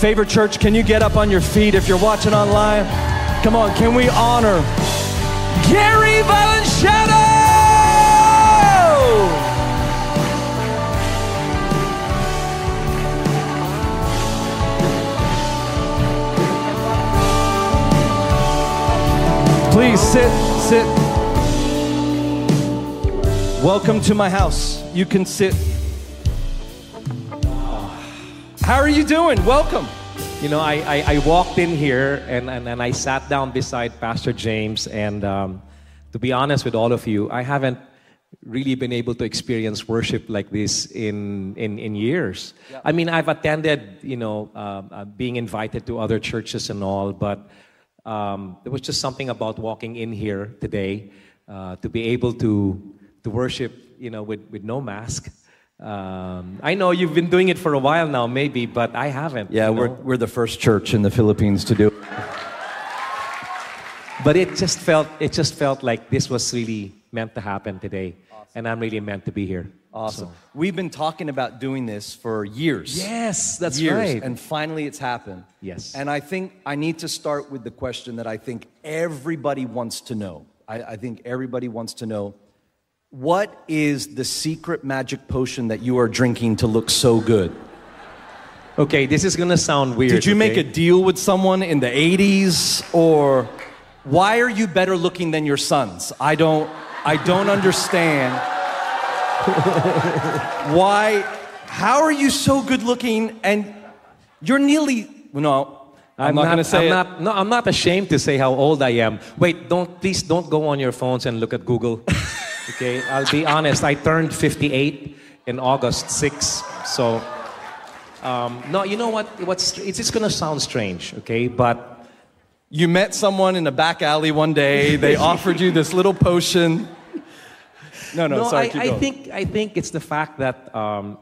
Favorite church, can you get up on your feet if you're watching online? Come on, can we honor Gary Valenciano? Please sit, sit. Welcome to my house. You can sit. How are you doing? Welcome. You know, I, I, I walked in here and, and, and I sat down beside Pastor James, and um, to be honest with all of you, I haven't really been able to experience worship like this in, in, in years. I mean, I've attended, you know, uh, uh, being invited to other churches and all, but um, there was just something about walking in here today uh, to be able to, to worship, you know, with, with no mask. Um, I know you've been doing it for a while now, maybe, but I haven't. Yeah, we're, know? we're the first church in the Philippines to do it. But it just felt it just felt like this was really meant to happen today, and I'm really meant to be here. Awesome. We've been talking about doing this for years. Yes, that's years, right. And finally it's happened. Yes. And I think I need to start with the question that I think everybody wants to know. I, I think everybody wants to know what is the secret magic potion that you are drinking to look so good? Okay, this is gonna sound weird. Did you make a deal with someone in the 80s or why are you better looking than your sons? I don't I don't understand why how are you so good looking and you're nearly no I'm, not, going to say I'm not, no, I'm not ashamed to say how old I am. Wait, don't please don't go on your phones and look at Google. okay, I'll be honest. I turned 58 in August 6, so um, no. You know what? What's it's just gonna sound strange, okay? But You met someone in a back alley one day. They offered you this little potion. No, no, no, sorry. I, I think I think it's the fact that um,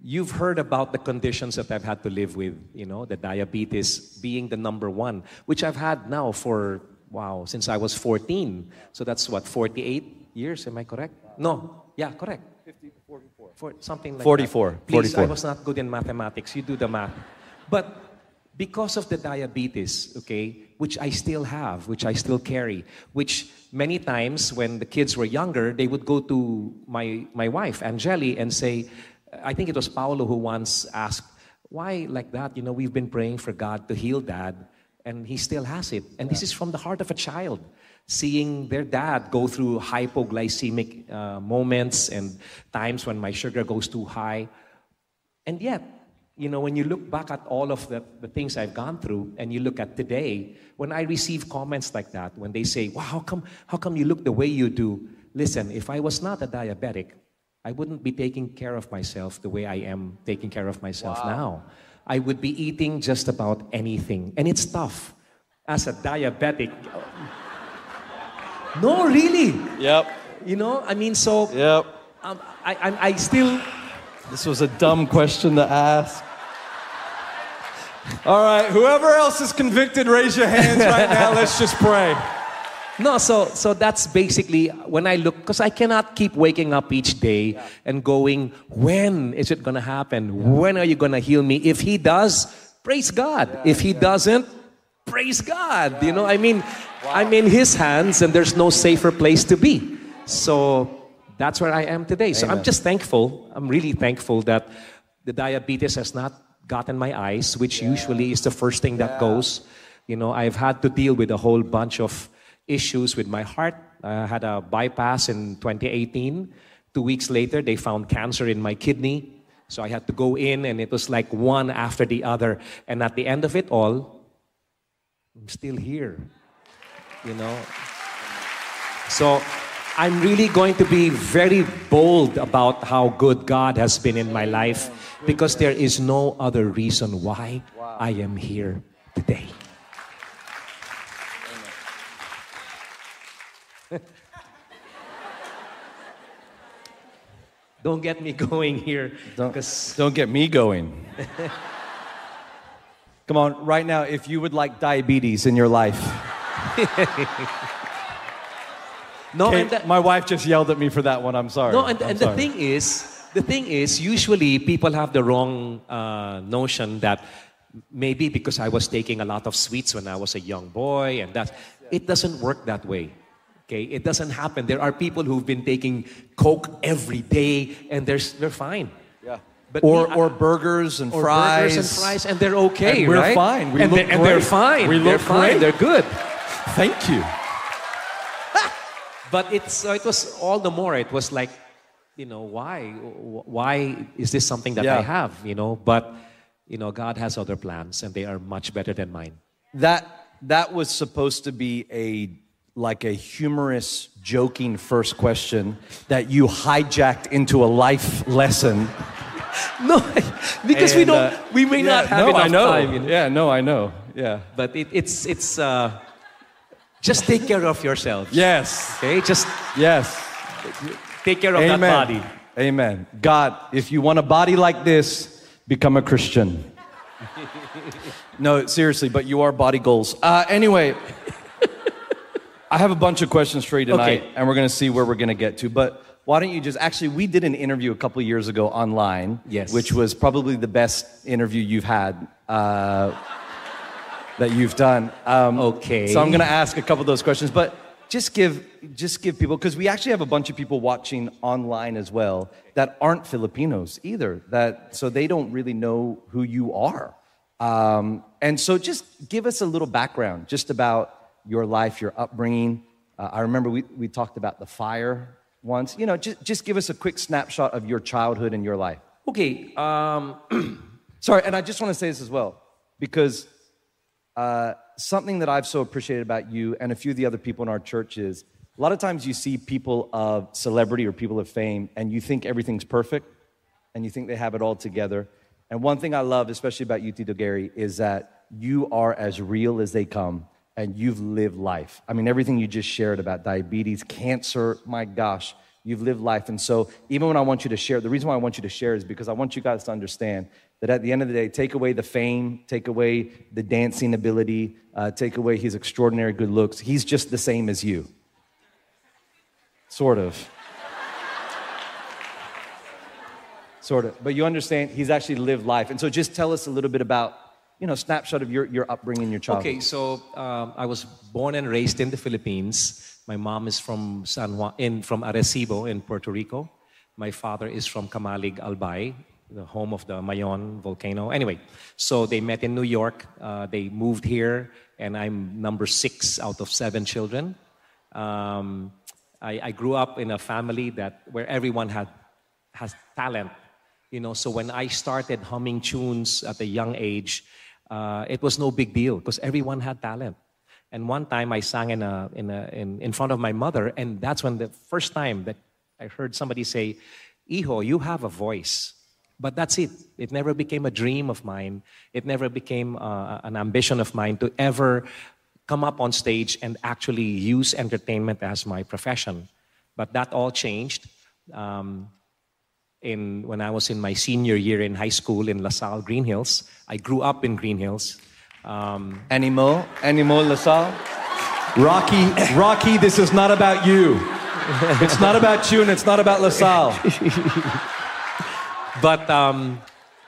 you've heard about the conditions that I've had to live with. You know, the diabetes being the number one, which I've had now for wow since I was 14. So that's what 48 years. Am I correct? No, yeah, correct. 50 to 44. For, something like 44, That. Please, 44. I was not good in mathematics. You do the math, but because of the diabetes, okay, which I still have, which I still carry, which many times when the kids were younger, they would go to my, my wife, Angeli, and say, I think it was Paolo who once asked, why like that? You know, we've been praying for God to heal dad, and he still has it. And this is from the heart of a child, seeing their dad go through hypoglycemic uh, moments and times when my sugar goes too high. And yet, you know, when you look back at all of the, the things I've gone through and you look at today, when I receive comments like that, when they say, wow, how come, how come you look the way you do? Listen, if I was not a diabetic, I wouldn't be taking care of myself the way I am taking care of myself now. I would be eating just about anything. And it's tough. As a diabetic, no, really. Yep. You know, I mean, so Yep. um, I, I, I still. This was a dumb question to ask. All right, whoever else is convicted, raise your hands right now. Let's just pray. No, so so that's basically when I look because I cannot keep waking up each day and going, when is it gonna happen? When are you gonna heal me? If he does, praise God. if he doesn't, praise God. You know, I mean, I'm in his hands and there's no safer place to be. So that's where I am today. So I'm just thankful. I'm really thankful that the diabetes has not gotten my eyes, which usually is the first thing that goes. You know, I've had to deal with a whole bunch of issues with my heart. I had a bypass in 2018. Two weeks later, they found cancer in my kidney. So I had to go in, and it was like one after the other. And at the end of it all, I'm still here. You know? So I'm really going to be very bold about how good God has been in my life because there is no other reason why I am here today. Don't get me going here. Don't, 'cause- don't get me going. Come on, right now, if you would like diabetes in your life. no, and that- my wife just yelled at me for that one. I'm sorry. No, and, and the thing is, the thing is, usually people have the wrong uh, notion that maybe because I was taking a lot of sweets when I was a young boy, and that it doesn't work that way. Okay, it doesn't happen. There are people who've been taking coke every day, and they're they're fine. Yeah. But or, me, I- or burgers and or fries. burgers and fries, and they're okay, And we're right? fine. We and, look they, and they're fine. We they're look fine. great. They're good. Thank you. But it's so it was all the more. It was like, you know, why why is this something that Yeah. I have? You know, but you know, God has other plans, and they are much better than mine. That that was supposed to be a like a humorous, joking first question that you hijacked into a life lesson. No, because we don't. uh, we may not have no, enough I know. time. You know? Yeah, no, I know. Yeah. But it, it's it's uh, just take care of yourself. Yes. Okay, just Yes. take care of Amen. that body. Amen. God, if you want a body like this, become a Christian. no, seriously, but you are body goals. Uh, anyway, I have a bunch of questions for you tonight, Okay. and we're going to see where we're going to get to. But why don't you just actually, we did an interview a couple years ago online, Yes. which was probably the best interview you've had. Uh, that you've done. Um, Okay. So I'm going to ask a couple of those questions, but just give just give people because we actually have a bunch of people watching online as well that aren't Filipinos either. That so they don't really know who you are. Um, and so just give us a little background just about your life, your upbringing. Uh, I remember we, we talked about the fire once. You know, just, just give us a quick snapshot of your childhood and your life. Okay. Um, Sorry, and I just want to say this as well, because uh, something that I've so appreciated about you and a few of the other people in our church is a lot of times you see people of celebrity or people of fame, and you think everything's perfect, and you think they have it all together. And one thing I love, especially about you, Tito Gary, is that you are as real as they come, and you've lived life. I mean, everything you just shared about diabetes, cancer, my gosh, you've lived life. And so, even when I want you to share, the reason why I want you to share is because I want you guys to understand that at the end of the day, take away the fame, take away the dancing ability, uh, take away his extraordinary good looks. He's just the same as you. Sort of. Sort of. But you understand, he's actually lived life. And so just tell us a little bit about, you know, snapshot of your, your upbringing, your childhood. Okay, so um, I was born and raised in the Philippines. My mom is from San Juan, in from Arecibo in Puerto Rico. My father is from Kamalig, Albay, the home of the Mayon volcano. Anyway, so they met in New York. Uh, they moved here, and I'm number six out of seven children. Um, I, I grew up in a family that where everyone had has talent. You know, so when I started humming tunes at a young age, uh, it was no big deal because everyone had talent. And one time I sang in, a, in, a, in, in front of my mother, and that's when the first time that I heard somebody say, Iho, you have a voice. But that's it. It never became a dream of mine. It never became uh, an ambition of mine to ever come up on stage and actually use entertainment as my profession. But that all changed. Um, in, when I was in my senior year in high school in LaSalle, Green Hills. I grew up in Green Hills. Um, Animal, Animal LaSalle. Rocky, Rocky, this is not about you. It's not about you and it's not about LaSalle. but um,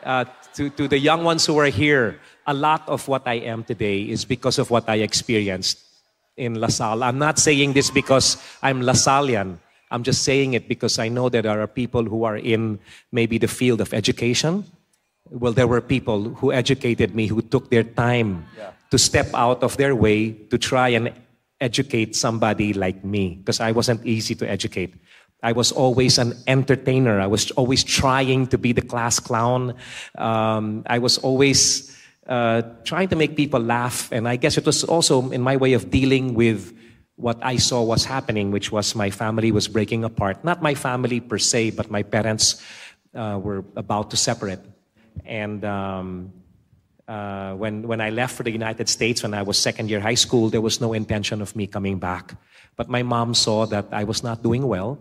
uh, to, to the young ones who are here, a lot of what I am today is because of what I experienced in LaSalle. I'm not saying this because I'm LaSallian. I'm just saying it because I know that there are people who are in maybe the field of education. Well, there were people who educated me who took their time to step out of their way to try and educate somebody like me because I wasn't easy to educate. I was always an entertainer. I was always trying to be the class clown. Um, I was always uh, trying to make people laugh. And I guess it was also in my way of dealing with what I saw was happening, which was my family was breaking apart. Not my family per se, but my parents uh, were about to separate. And um, uh, when, when I left for the United States, when I was second year high school, there was no intention of me coming back. But my mom saw that I was not doing well,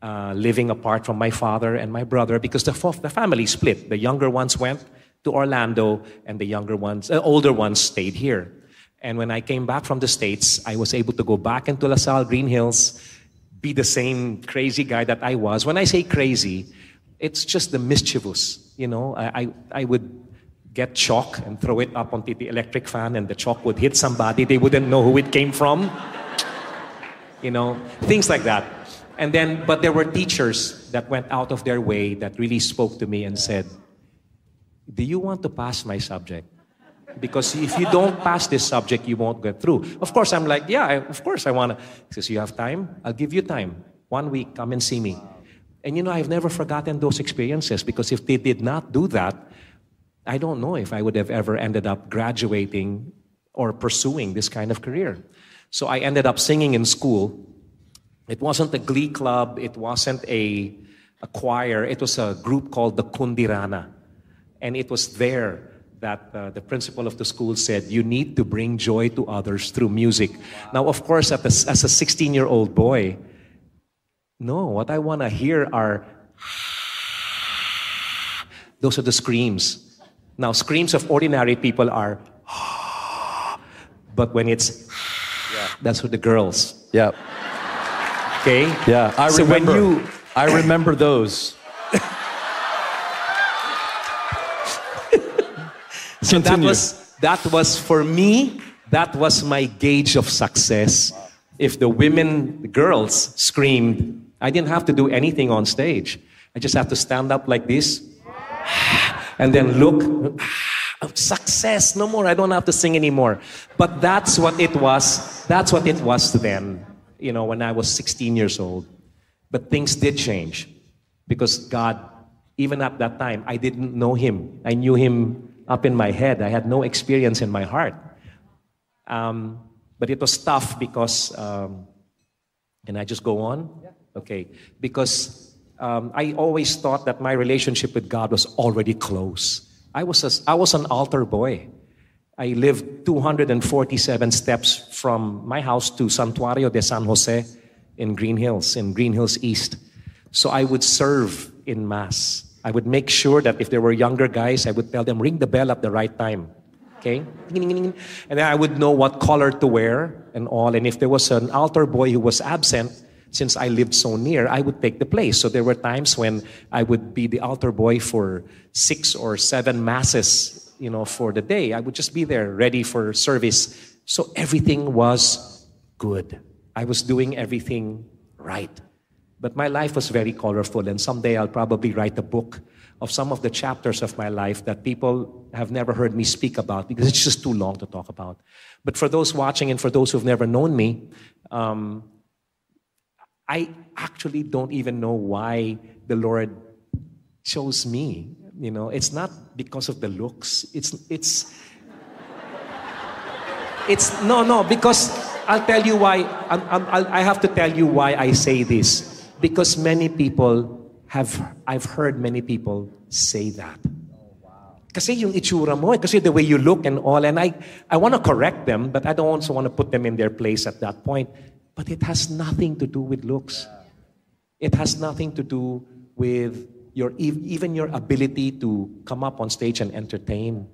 uh, living apart from my father and my brother, because the, the family split. The younger ones went to Orlando, and the younger ones, uh, older ones stayed here. And when I came back from the States, I was able to go back into LaSalle Green Hills, be the same crazy guy that I was. When I say crazy, it's just the mischievous, you know. I, I, I would get chalk and throw it up onto the electric fan, and the chalk would hit somebody. They wouldn't know who it came from. You know, things like that. And then, but there were teachers that went out of their way that really spoke to me and said, Do you want to pass my subject? Because if you don't pass this subject, you won't get through. Of course, I'm like, Yeah, I, of course I want to. He says, You have time? I'll give you time. One week, come and see me. And you know, I've never forgotten those experiences because if they did not do that, I don't know if I would have ever ended up graduating or pursuing this kind of career. So I ended up singing in school. It wasn't a glee club, it wasn't a, a choir, it was a group called the Kundirana. And it was there that uh, the principal of the school said, You need to bring joy to others through music. Now, of course, as a, as a 16 year old boy, no, what I want to hear are those are the screams. Now, screams of ordinary people are, but when it's, yeah. that's for the girls. Yeah. Okay? Yeah. I So when remember. you- I remember those. So that was that was for me. That was my gauge of success. If the women, the girls screamed, I didn't have to do anything on stage. I just have to stand up like this, and then look. Success, no more. I don't have to sing anymore. But that's what it was. That's what it was then. You know, when I was 16 years old. But things did change because God, even at that time, I didn't know Him. I knew Him up in my head. I had no experience in my heart. Um, but it was tough because, um, can I just go on? Okay. Because um, I always thought that my relationship with God was already close. I was, a, I was an altar boy. I lived 247 steps from my house to Santuario de San Jose in Green Hills, in Green Hills East. So I would serve in Mass. I would make sure that if there were younger guys, I would tell them, ring the bell at the right time. Okay? And then I would know what color to wear and all. And if there was an altar boy who was absent, since I lived so near, I would take the place. So there were times when I would be the altar boy for six or seven masses, you know, for the day. I would just be there ready for service. So everything was good. I was doing everything right. But my life was very colorful, and someday I'll probably write a book of some of the chapters of my life that people have never heard me speak about because it's just too long to talk about. But for those watching and for those who've never known me, um, I actually don't even know why the Lord chose me. You know, it's not because of the looks. It's it's it's no no because I'll tell you why. I'm, I'm, I have to tell you why I say this because many people have I've heard many people say that. Kasi yung itsura mo, eh, kasi the way you look and all, and I, I want to correct them, but I don't also want to put them in their place at that point. But it has nothing to do with looks. It has nothing to do with your even your ability to come up on stage and entertain.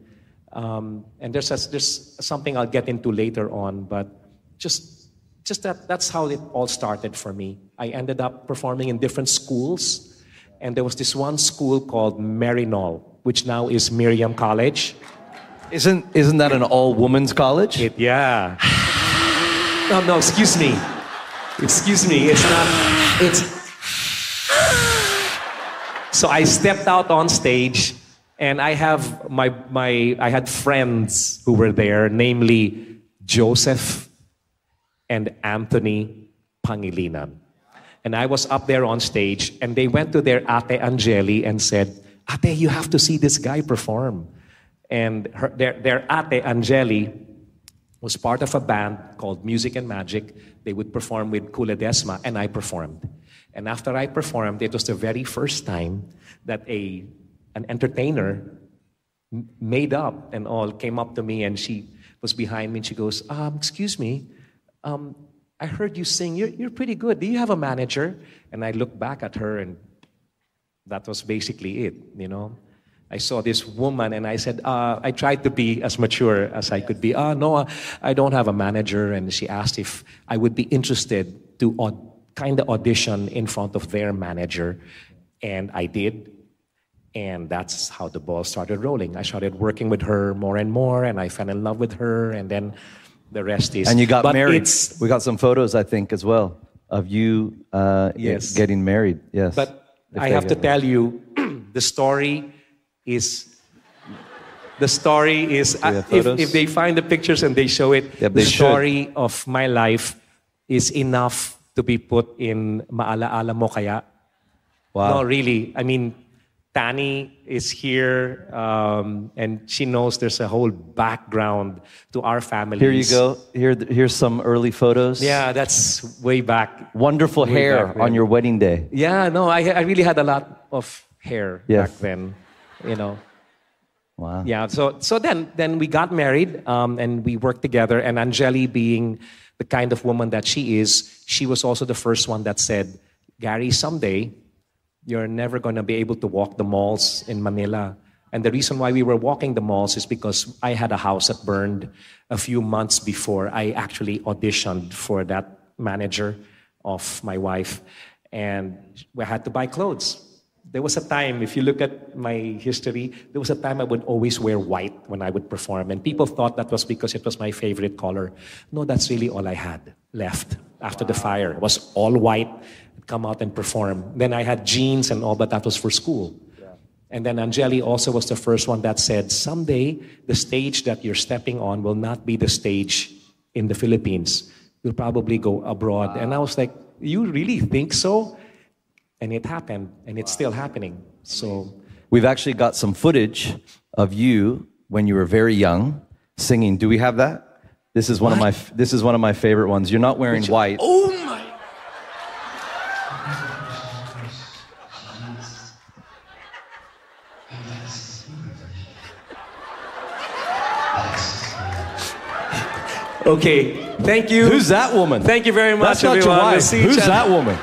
Um, and there's a, there's something I'll get into later on, but just just that that's how it all started for me. I ended up performing in different schools, and there was this one school called Maryknoll, which now is Miriam College. Isn't isn't that an all women's college? It, yeah. No, no, excuse me. Excuse me. It's not. It's. So I stepped out on stage, and I have my my. I had friends who were there, namely Joseph and Anthony Pangilinan. And I was up there on stage, and they went to their Ate Angeli and said, Ate, you have to see this guy perform. And her, their, their Ate Angeli was part of a band called Music and Magic. They would perform with Kula Desma, and I performed. And after I performed, it was the very first time that a, an entertainer made up and all came up to me, and she was behind me, and she goes, um, Excuse me, um, I heard you sing. You're, you're pretty good. Do you have a manager? And I looked back at her, and that was basically it, you know. I saw this woman and I said, uh, I tried to be as mature as I could be. Ah, no, I don't have a manager. And she asked if I would be interested to aud- kind of audition in front of their manager. And I did. And that's how the ball started rolling. I started working with her more and more, and I fell in love with her, and then the rest is. And you got but married. We got some photos, I think, as well, of you uh, Yes. getting married. Yes. But I have to tell you, the story is. The story is have if, if they find the pictures and they show it, Yeah, the they should. story of my life is enough to be put in maalaala mo kaya. Wow. No, really. I mean, Tani is here, um, and she knows there's a whole background to our family. Here you go. Here, here's some early photos. Yeah, that's way back. Wonderful Way hair back on your wedding day. Yeah, no, I, I really had a lot of hair Yes. back then. You know. Wow. Yeah. So so then then we got married um, and we worked together. And Angeli, being the kind of woman that she is, she was also the first one that said, "Gary, someday you're never going to be able to walk the malls in Manila." And the reason why we were walking the malls is because I had a house that burned a few months before I actually auditioned for that manager of my wife, and we had to buy clothes. There was a time, if you look at my history, there was a time I would always wear white when I would perform. And people thought that was because it was my favorite color. No, that's really all I had left after the fire. It was all white, come out and perform. Then I had jeans and all, but that was for school. And then Angeli also was the first one that said, someday the stage that you're stepping on will not be the stage in the Philippines. You'll probably go abroad. And I was like, you really think so? And it happened, and it's still happening. So, We've actually got some footage of you when you were very young singing. Do we have that? This is one of my this is one of my favorite ones. You're not wearing white. oh my. Okay, thank you. Who's that woman? Thank you very much, That's not your everyone. We'll wife. see Who's other. that woman?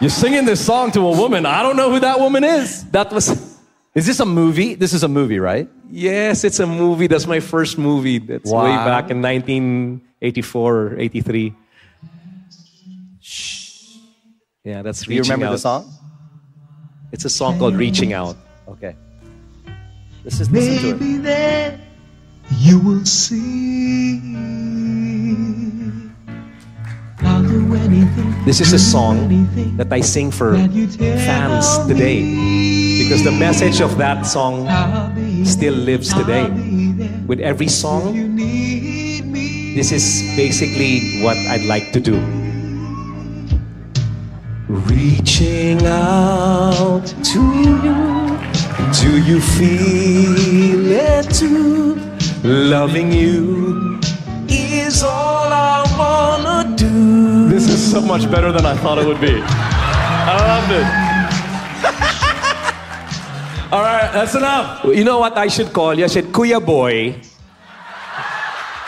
You're singing this song to a woman. I don't know who that woman is. That was. Is this a movie? This is a movie, right? Yes, it's a movie. That's my first movie. That's way back in 1984 or 83. Yeah, that's Do you remember out. the song? It's a song called Reaching Out. Okay. This is listen to it. Maybe then you will see. I'll do anything. This is a song that I sing for that you tell fans today because the message of that song still lives today. I'll be there. With every song, You need me. this is basically what I'd like to do. Reaching out to you, do you feel it too? Loving you is all I wanna do. This is so much better than I thought it would be. I loved it. All right, that's enough. You know what I should call you? I said, Kuya boy,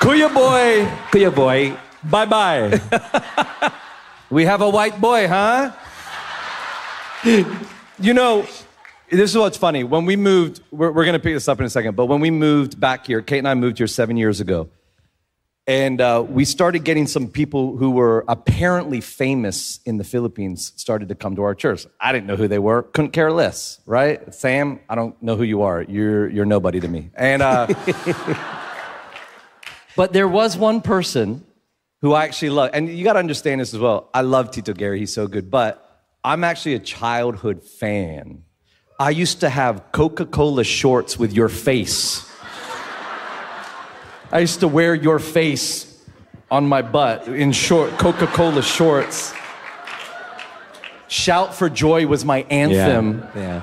Kuya boy, Kuya boy. bye bye. we have a white boy, huh? you know, this is what's funny. When we moved, we're, we're going to pick this up in a second, but when we moved back here, Kate and I moved here seven years ago. And uh, we started getting some people who were apparently famous in the Philippines started to come to our church. I didn't know who they were, couldn't care less, right? Sam, I don't know who you are. You're, you're nobody to me. And, uh, but there was one person who I actually love, and you got to understand this as well. I love Tito Gary, he's so good, but I'm actually a childhood fan. I used to have Coca Cola shorts with your face. I used to wear your face on my butt in short Coca Cola shorts. Shout for Joy was my anthem. Yeah. yeah.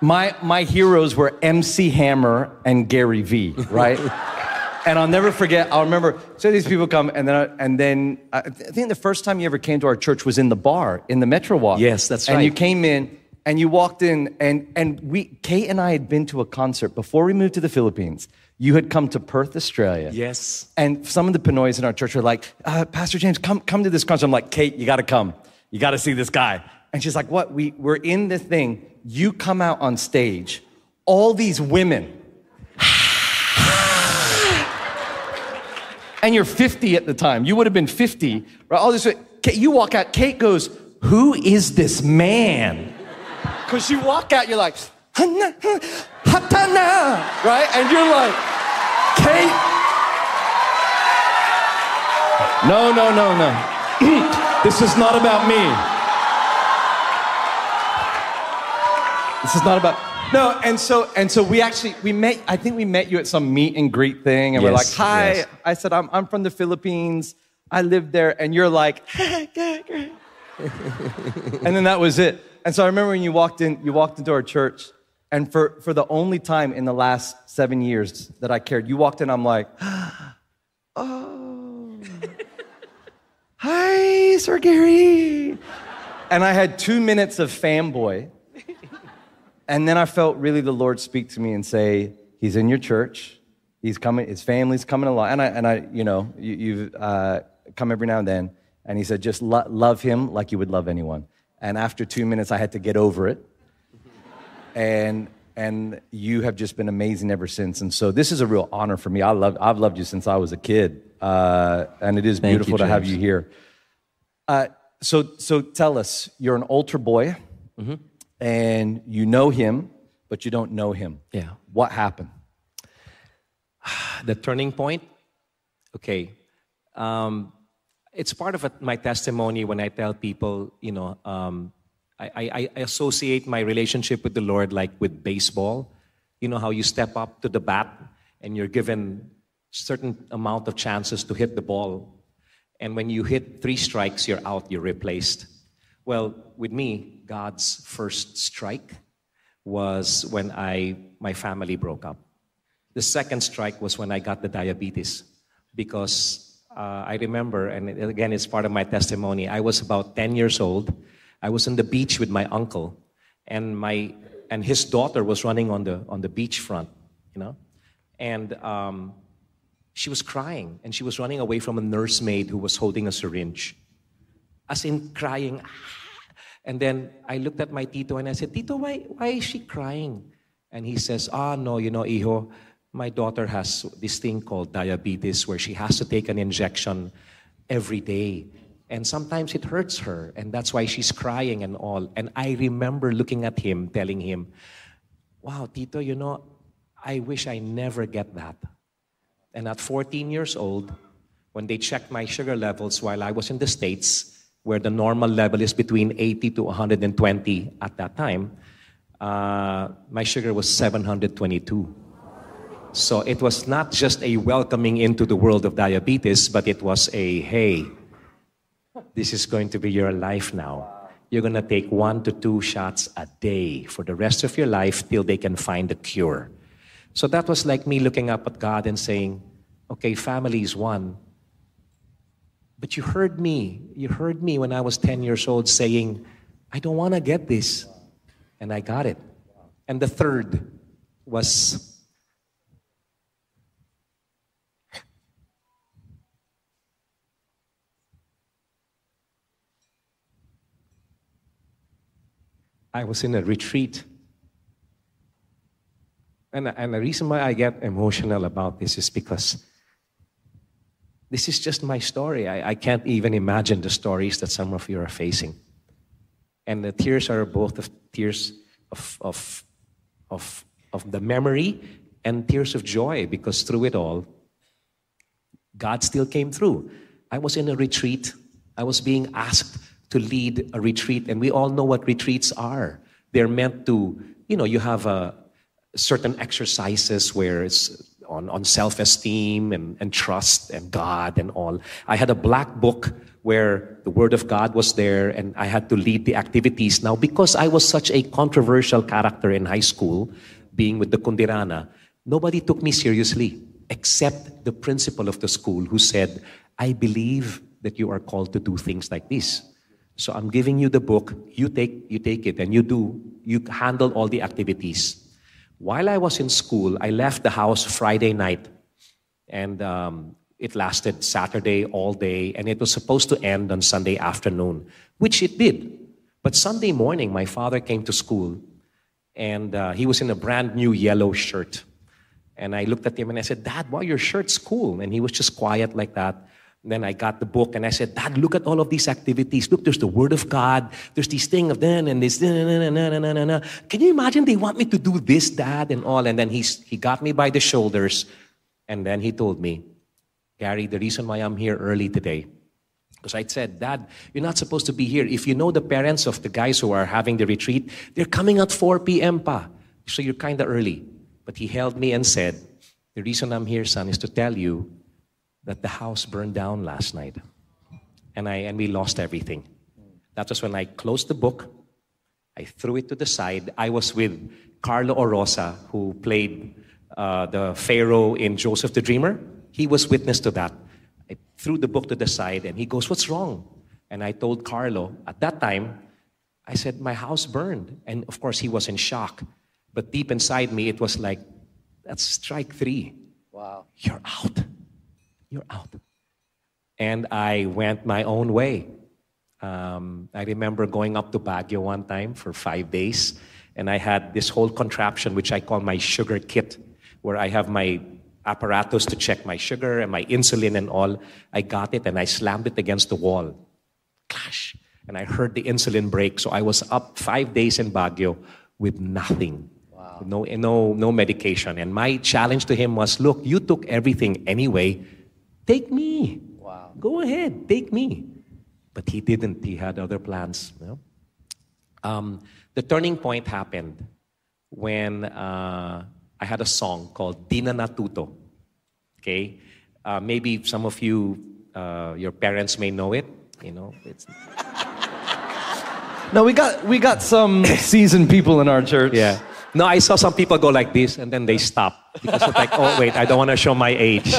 My, my heroes were MC Hammer and Gary V., right? and I'll never forget, I'll remember, so these people come, and then, I, and then I I think the first time you ever came to our church was in the bar, in the Metro Walk. Yes, that's right. And you came in, and you walked in, and, and we, Kate and I had been to a concert before we moved to the Philippines. You had come to Perth, Australia. Yes. And some of the Pinoys in our church were like, uh, Pastor James, come, come to this concert. I'm like, Kate, you got to come. You got to see this guy. And she's like, what? We, we're in the thing. You come out on stage. All these women. and you're 50 at the time. You would have been 50. Right? All this. Kate, you walk out. Kate goes, who is this man? Because you walk out, you're like, Hatana, right? And you're like, Kate. No, no, no, no. this is not about me. This is not about no. And so and so we actually we met. I think we met you at some meet and greet thing, and we're like, "Hi." yes. I said, "I'm I'm from the Philippines. I live there," and you're like, and then that was it. And so I remember when you walked in, you walked into our church, and for for the only time in the last seven years that I cared, you walked in. I'm like, oh, hi, Sir Gary. And I had two minutes of fanboy. And then I felt really the Lord speak to me and say, He's in your church. He's coming, his family's coming along. And I, and I you know, you, you've uh, come every now and then. And he said, just lo- love him like you would love anyone. And after two minutes, I had to get over it. And, and you have just been amazing ever since. And so this is a real honor for me. I love, I've loved you since I was a kid. Uh, and it is Thank you, beautiful to have you here. Uh, so, so tell us, you're an altar boy, and you know him, but you don't know him. Yeah. What happened? the turning point okay um, it's part of my testimony when i tell people you know um, I, I, I associate my relationship with the lord like with baseball. You know how you step up to the bat and you're given certain amount of chances to hit the ball. And when you hit three strikes you're out you're replaced. Well with me god's first strike was when i my family broke up. The second strike was when I got the diabetes because uh, I remember, and again, it's part of my testimony. I was about 10 years old. I was on the beach with my uncle, and, my, and his daughter was running on the, on the beach front, you know? And um, she was crying, and she was running away from a nursemaid who was holding a syringe. As in crying, "Ah." And then I looked at my tito and I said, Tito, why, why is she crying? And he says, Ah, no, you know, hijo, my daughter has this thing called diabetes where she has to take an injection every day. And sometimes it hurts her, and that's why she's crying and all. And I remember looking at him, telling him, Wow, Tito, you know, I wish I never get that. And at 14 years old, when they checked my sugar levels while I was in the States, where the normal level is between 80 to 120 at that time, uh, my sugar was 722. So it was not just a welcoming into the world of diabetes, but it was a hey, this is going to be your life now. You're going to take one to two shots a day for the rest of your life till they can find a cure. So that was like me looking up at God and saying, okay, family is one. But you heard me. You heard me when I was 10 years old saying, I don't want to get this. And I got it. And the third was I was in a retreat. And, and the reason why I get emotional about this is because this is just my story. I, I can't even imagine the stories that some of you are facing. And the tears are both of tears of, of, of, of the memory and tears of joy because through it all, God still came through. I was in a retreat. I was being asked to lead a retreat, and we all know what retreats are. They're meant to, you know, you have a certain exercises where it's on, on self-esteem and, and trust and God and all. I had a black book where the Word of God was there, and I had to lead the activities. Now, because I was such a controversial character in high school, being with the Kundirana, nobody took me seriously except the principal of the school who said, I believe that you are called to do things like this. So I'm giving you the book, you take, you take it and you do, you handle all the activities. While I was in school, I left the house Friday night and um, it lasted Saturday all day and it was supposed to end on Sunday afternoon, which it did. But Sunday morning, my father came to school and uh, he was in a brand new yellow shirt. And I looked at him and I said, Dad, wow, your shirt's cool. And he was just quiet like that. Then I got the book and I said, Dad, look at all of these activities. Look, there's the Word of God. There's this thing of then and this. Na, na, na, na, na, na, na. Can you imagine they want me to do this, Dad, and all? And then he's, he got me by the shoulders and then he told me, Gary, the reason why I'm here early today, because I said, Dad, you're not supposed to be here. If you know the parents of the guys who are having the retreat, they're coming at 4 p.m. pa. So you're kind of early. But he held me and said, The reason I'm here, son, is to tell you that the house burned down last night. And, I, and we lost everything. That was when I closed the book. I threw it to the side. I was with Carlo Orosa, who played uh, the Pharaoh in Joseph the Dreamer. He was witness to that. I threw the book to the side and he goes, What's wrong? And I told Carlo, at that time, I said, My house burned. And of course, he was in shock. But deep inside me, it was like, That's strike three. Wow. You're out. You're out. And I went my own way. Um, I remember going up to Baguio one time for five days, and I had this whole contraption, which I call my sugar kit, where I have my apparatus to check my sugar and my insulin and all. I got it and I slammed it against the wall. Clash. And I heard the insulin break. So I was up five days in Baguio with nothing. Wow. No, no, no medication. And my challenge to him was look, you took everything anyway. Take me. Wow. Go ahead, take me. But he didn't. He had other plans. You know? um, the turning point happened when uh, I had a song called Di Na Natuto. Okay? Uh, maybe some of you, uh, your parents may know it. You know, it's. No, we got we got some seasoned people in our church. Yeah. No, I saw some people go like this and then they stop because it's like, oh wait, I don't want to show my age.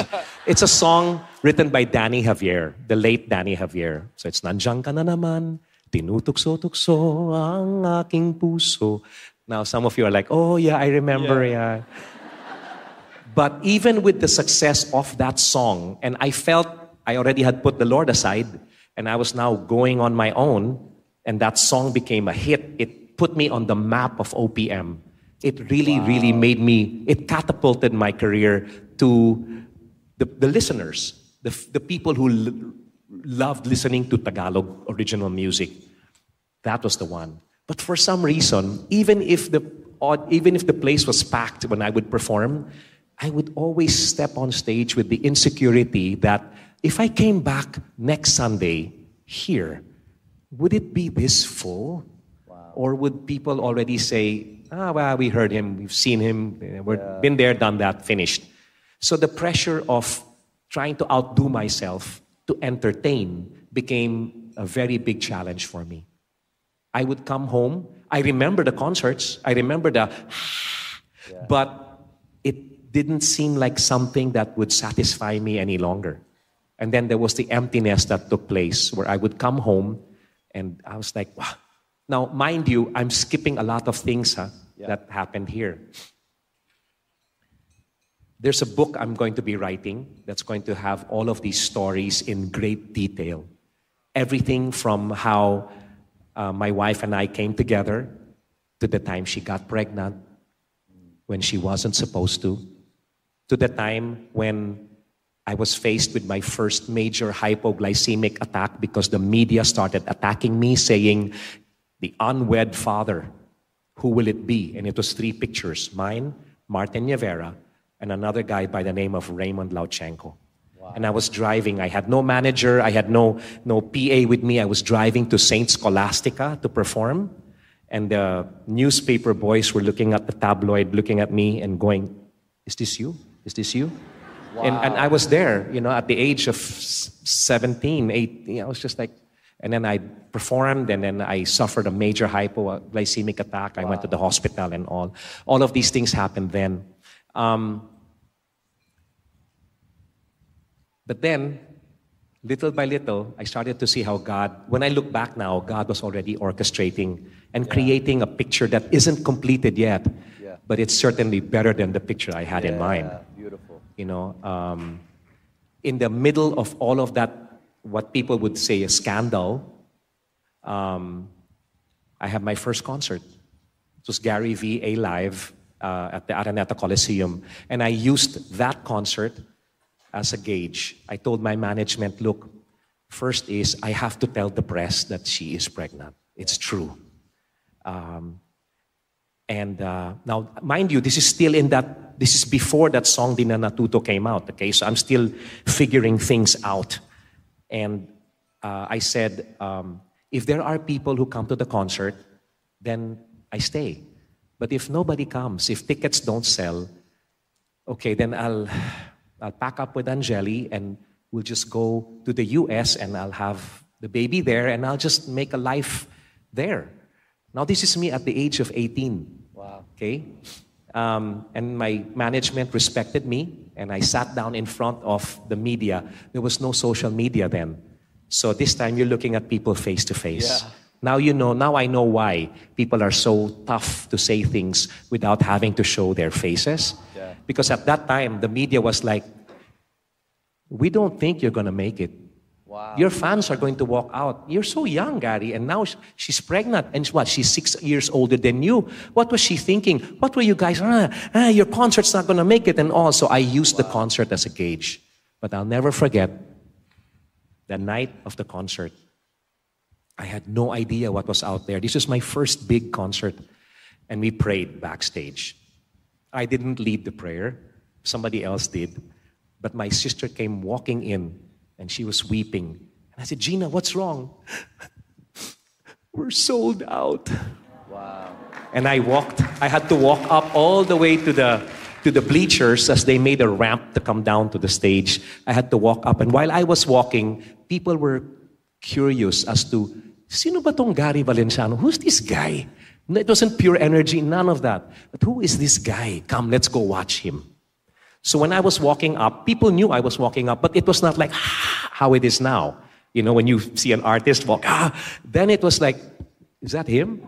It's a song written by Danny Javier, the late Danny Javier. So it's Nandiyan ka na naman, tinutukso-tukso ang aking puso. Now some of you are like, oh yeah, I remember, yeah. But even with the success of that song, and I felt I already had put the Lord aside, and I was now going on my own, and that song became a hit. It put me on the map of OPM. It really, really made me, it catapulted my career to the, the listeners, the, the people who l- loved listening to Tagalog original music. That was the one. But for some reason, even if the even if the place was packed when I would perform, I would always step on stage with the insecurity that if I came back next Sunday here, would it be this full? Or would people already say, ah, well, we heard him, we've seen him, eh, we've been there, done that, finished. So the pressure of trying to outdo myself to entertain became a very big challenge for me. I would come home. I remember the concerts. I remember the, but it didn't seem like something that would satisfy me any longer. And then there was the emptiness that took place where I would come home and I was like, wow. Now, mind you, I'm skipping a lot of things huh, that happened here. There's a book I'm going to be writing that's going to have all of these stories in great detail. Everything from how uh, my wife and I came together to the time she got pregnant when she wasn't supposed to, to the time when I was faced with my first major hypoglycemic attack because the media started attacking me, saying, The unwed father, who will it be? And it was three pictures mine, Martin Nievera, and another guy by the name of Raymond Lauchengco. And I was driving. I had no manager. I had no, no PA with me. I was driving to St. Scholastica to perform. And the newspaper boys were looking at the tabloid, looking at me and going, Is this you? Is this you? And, and I was there, you know, at the age of s- 17, 18. I was just like, and then I performed, and then I suffered a major hypoglycemic attack. I went to the hospital and all. All of these things happened then. Um, but then, little by little, I started to see how God, when I look back now, God was already orchestrating and creating a picture that isn't completed yet, Yeah. but it's certainly better than the picture I had in mind. Beautiful. You know, um, in the middle of all of that, what people would say a scandal, um, I have my first concert. It was Gary V. A Live uh, at the Araneta Coliseum. And I used that concert as a gauge. I told my management, look, first is I have to tell the press that she is pregnant. It's true. Um, and uh, now, mind you, this is still in that, this is before that song Di Na Natuto came out, okay? So I'm still figuring things out. And uh, I said, um, if there are people who come to the concert, then I stay. But if nobody comes, if tickets don't sell, okay, then I'll, I'll pack up with Angeli and we'll just go to the US and I'll have the baby there and I'll just make a life there. Now, this is me at the age of 18. Wow. Okay? Um, and my management respected me, and I sat down in front of the media. There was no social media then. So this time you're looking at people face to face. Now you know, now I know why people are so tough to say things without having to show their faces. Yeah. Because at that time, the media was like, we don't think you're going to make it. Wow. Your fans are going to walk out. You're so young, Gary, and now she's pregnant. And what? She's six years older than you. What was she thinking? What were you guys? Ah, ah, your concert's not going to make it. And also, I used the concert as a gauge. But I'll never forget the night of the concert. I had no idea what was out there. This was my first big concert, and we prayed backstage. I didn't lead the prayer, somebody else did. But my sister came walking in, and she was weeping. And I said, Gina, what's wrong? We're sold out. Wow. And I walked, I had to walk up all the way to the to the bleachers as they made a ramp to come down to the stage. I had to walk up. And while I was walking, people were curious as to, sino ba tong Gary Valenciano? Who's this guy? It wasn't pure energy, none of that. But who is this guy? Come, let's go watch him. So when I was walking up, people knew I was walking up, but it was not like how it is now. You know, when you see an artist walk, ah, then it was like, is that him?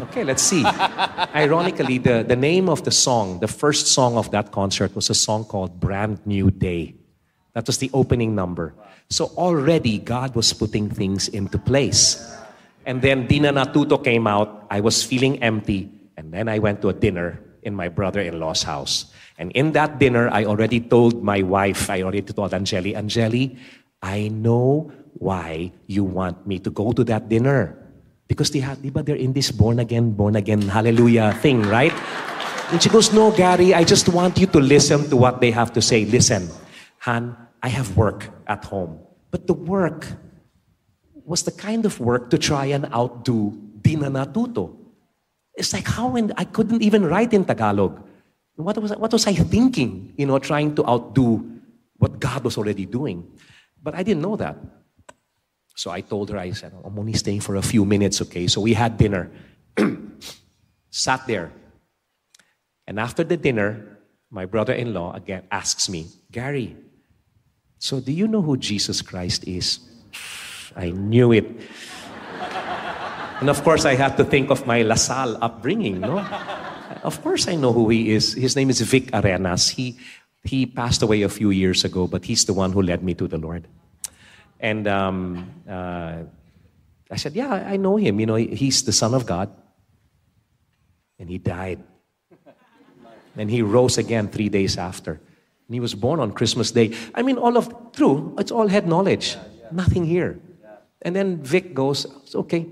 Okay, let's see. Ironically, the, the name of the song, the first song of that concert was a song called Brand New Day. That was the opening number. So already God was putting things into place. And then Di Na Natuto came out. I was feeling empty. And then I went to a dinner in my brother in law's house. And in that dinner, I already told my wife, I already told Angeli, Angeli, I know why you want me to go to that dinner. Because they have, diba, they're in this born again, born again, hallelujah thing, right? And she goes, No, Gary, I just want you to listen to what they have to say. Listen, Han, I have work at home. But the work was the kind of work to try and outdo Di Na Natuto. It's like how in, I couldn't even write in Tagalog. What was, what was I thinking, you know, trying to outdo what God was already doing? But I didn't know that. So I told her, I said, oh, I'm only staying for a few minutes, okay? So we had dinner, sat there. And after the dinner, my brother in law again asks me, Gary, so do you know who Jesus Christ is? I knew it. And of course, I had to think of my LaSalle upbringing, no? Of course, I know who he is. His name is Vic Arenas. He, he passed away a few years ago, but he's the one who led me to the Lord. And um, uh, I said, Yeah, I know him. You know, he's the Son of God. And he died. And he rose again three days after. And he was born on Christmas Day. I mean, all of, true, it's all head knowledge. Nothing here. And then Vic goes, "It's Okay.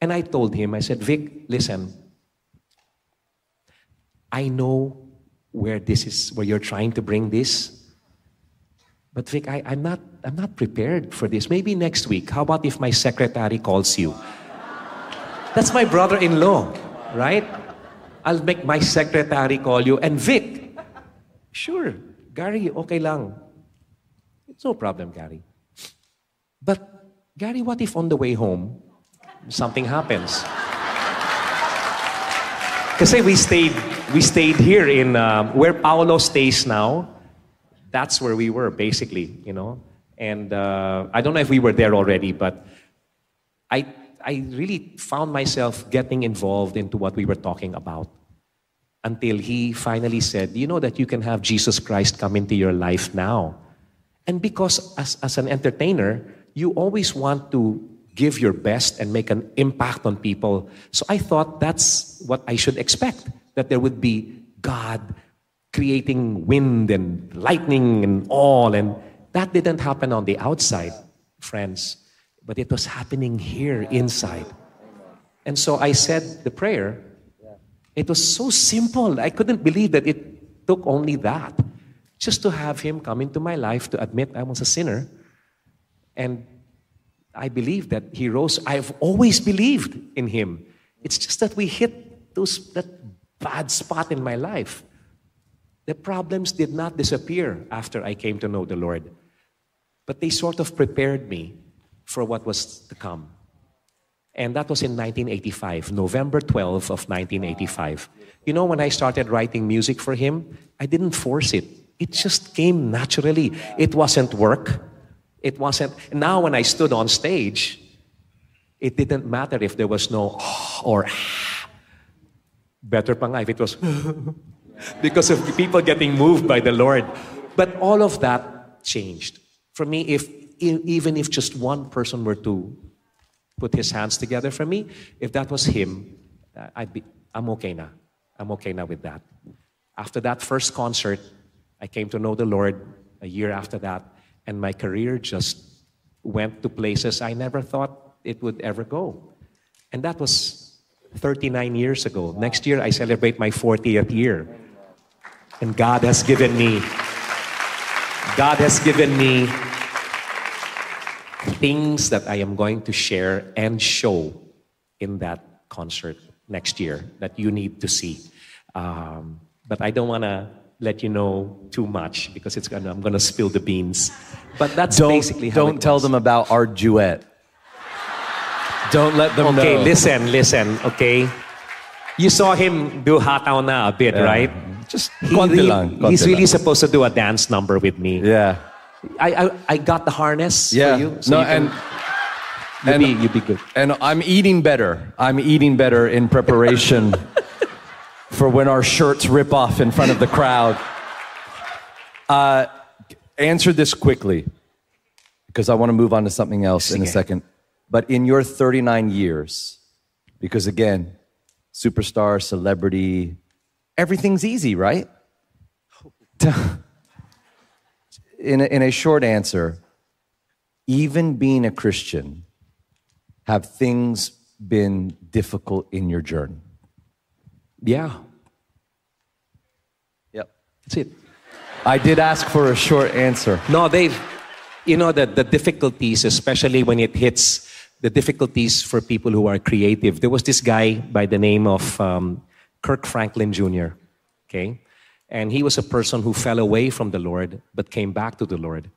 And I told him, I said, Vic, listen, I know where this is, where you're trying to bring this. But Vic, I, I'm not I'm not prepared for this. Maybe next week. How about if my secretary calls you? That's my brother-in-law, right? I'll make my secretary call you. And Vic, sure, Gary, okay lang. It's no problem, Gary. But Gary, what if on the way home, something happens? Kasi we stayed, we stayed here in um, where Paolo stays now. That's where we were, basically, you know. And uh, I don't know if we were there already, but I, I really found myself getting involved into what we were talking about until he finally said, You know that you can have Jesus Christ come into your life now. And because as, as an entertainer, you always want to give your best and make an impact on people. So I thought that's what I should expect that there would be God creating wind and lightning and all. And That didn't happen on the outside, friends, but it was happening here inside. And so I said the prayer. It was so simple. I couldn't believe that it took only that. Just to have him come into my life to admit I was a sinner. And I believe that he rose. I've always believed in him. It's just that we hit those, that bad spot in my life. The problems did not disappear after I came to know the Lord, but they sort of prepared me for what was to come. And that was in 1985, November 12 of 1985. You know, when I started writing music for him, I didn't force it. It just came naturally. It wasn't work. It wasn't. Now, when I stood on stage, it didn't matter if there was no or better pa nga if it was because of people getting moved by the Lord. But all of that changed. For me, if even if just one person were to put his hands together for me, if that was him, I'd be, I'm okay now. I'm okay now with that. After that first concert, I came to know the Lord a year after that, and my career just went to places I never thought it would ever go. And that was 39 years ago. Next year, I celebrate my 40th year. And God has given me, God has given me things that I am going to share and show in that concert next year that you need to see. Um, but I don't want to let you know too much because it's gonna, I'm going to spill the beans. But that's Don't, basically how don't tell was. them about our duet. Don't let them Okay, know. Okay, listen, listen, okay? You saw him do hataw na a bit, Yeah. right? Just He really- lang, he's really lang. supposed to do a dance number with me. Yeah. I, I, I got the harness Yeah. for you. no, you can- and you and- be, you be good. and I'm eating better. I'm eating better in preparation for when our shirts rip off in front of the crowd. Uh, answer this quickly because I want to move on to something else in a second. But in your 39 years, because again, superstar, celebrity, everything's easy, right? in a, in a short answer, even being a Christian, have things been difficult in your journey? Yeah, Yep. that's it. I did ask for a short answer. No, they've, you know, the, the difficulties, especially when it hits the difficulties for people who are creative. There was this guy by the name of um, Kirk Franklin Jr., okay? And he was a person who fell away from the Lord but came back to the Lord.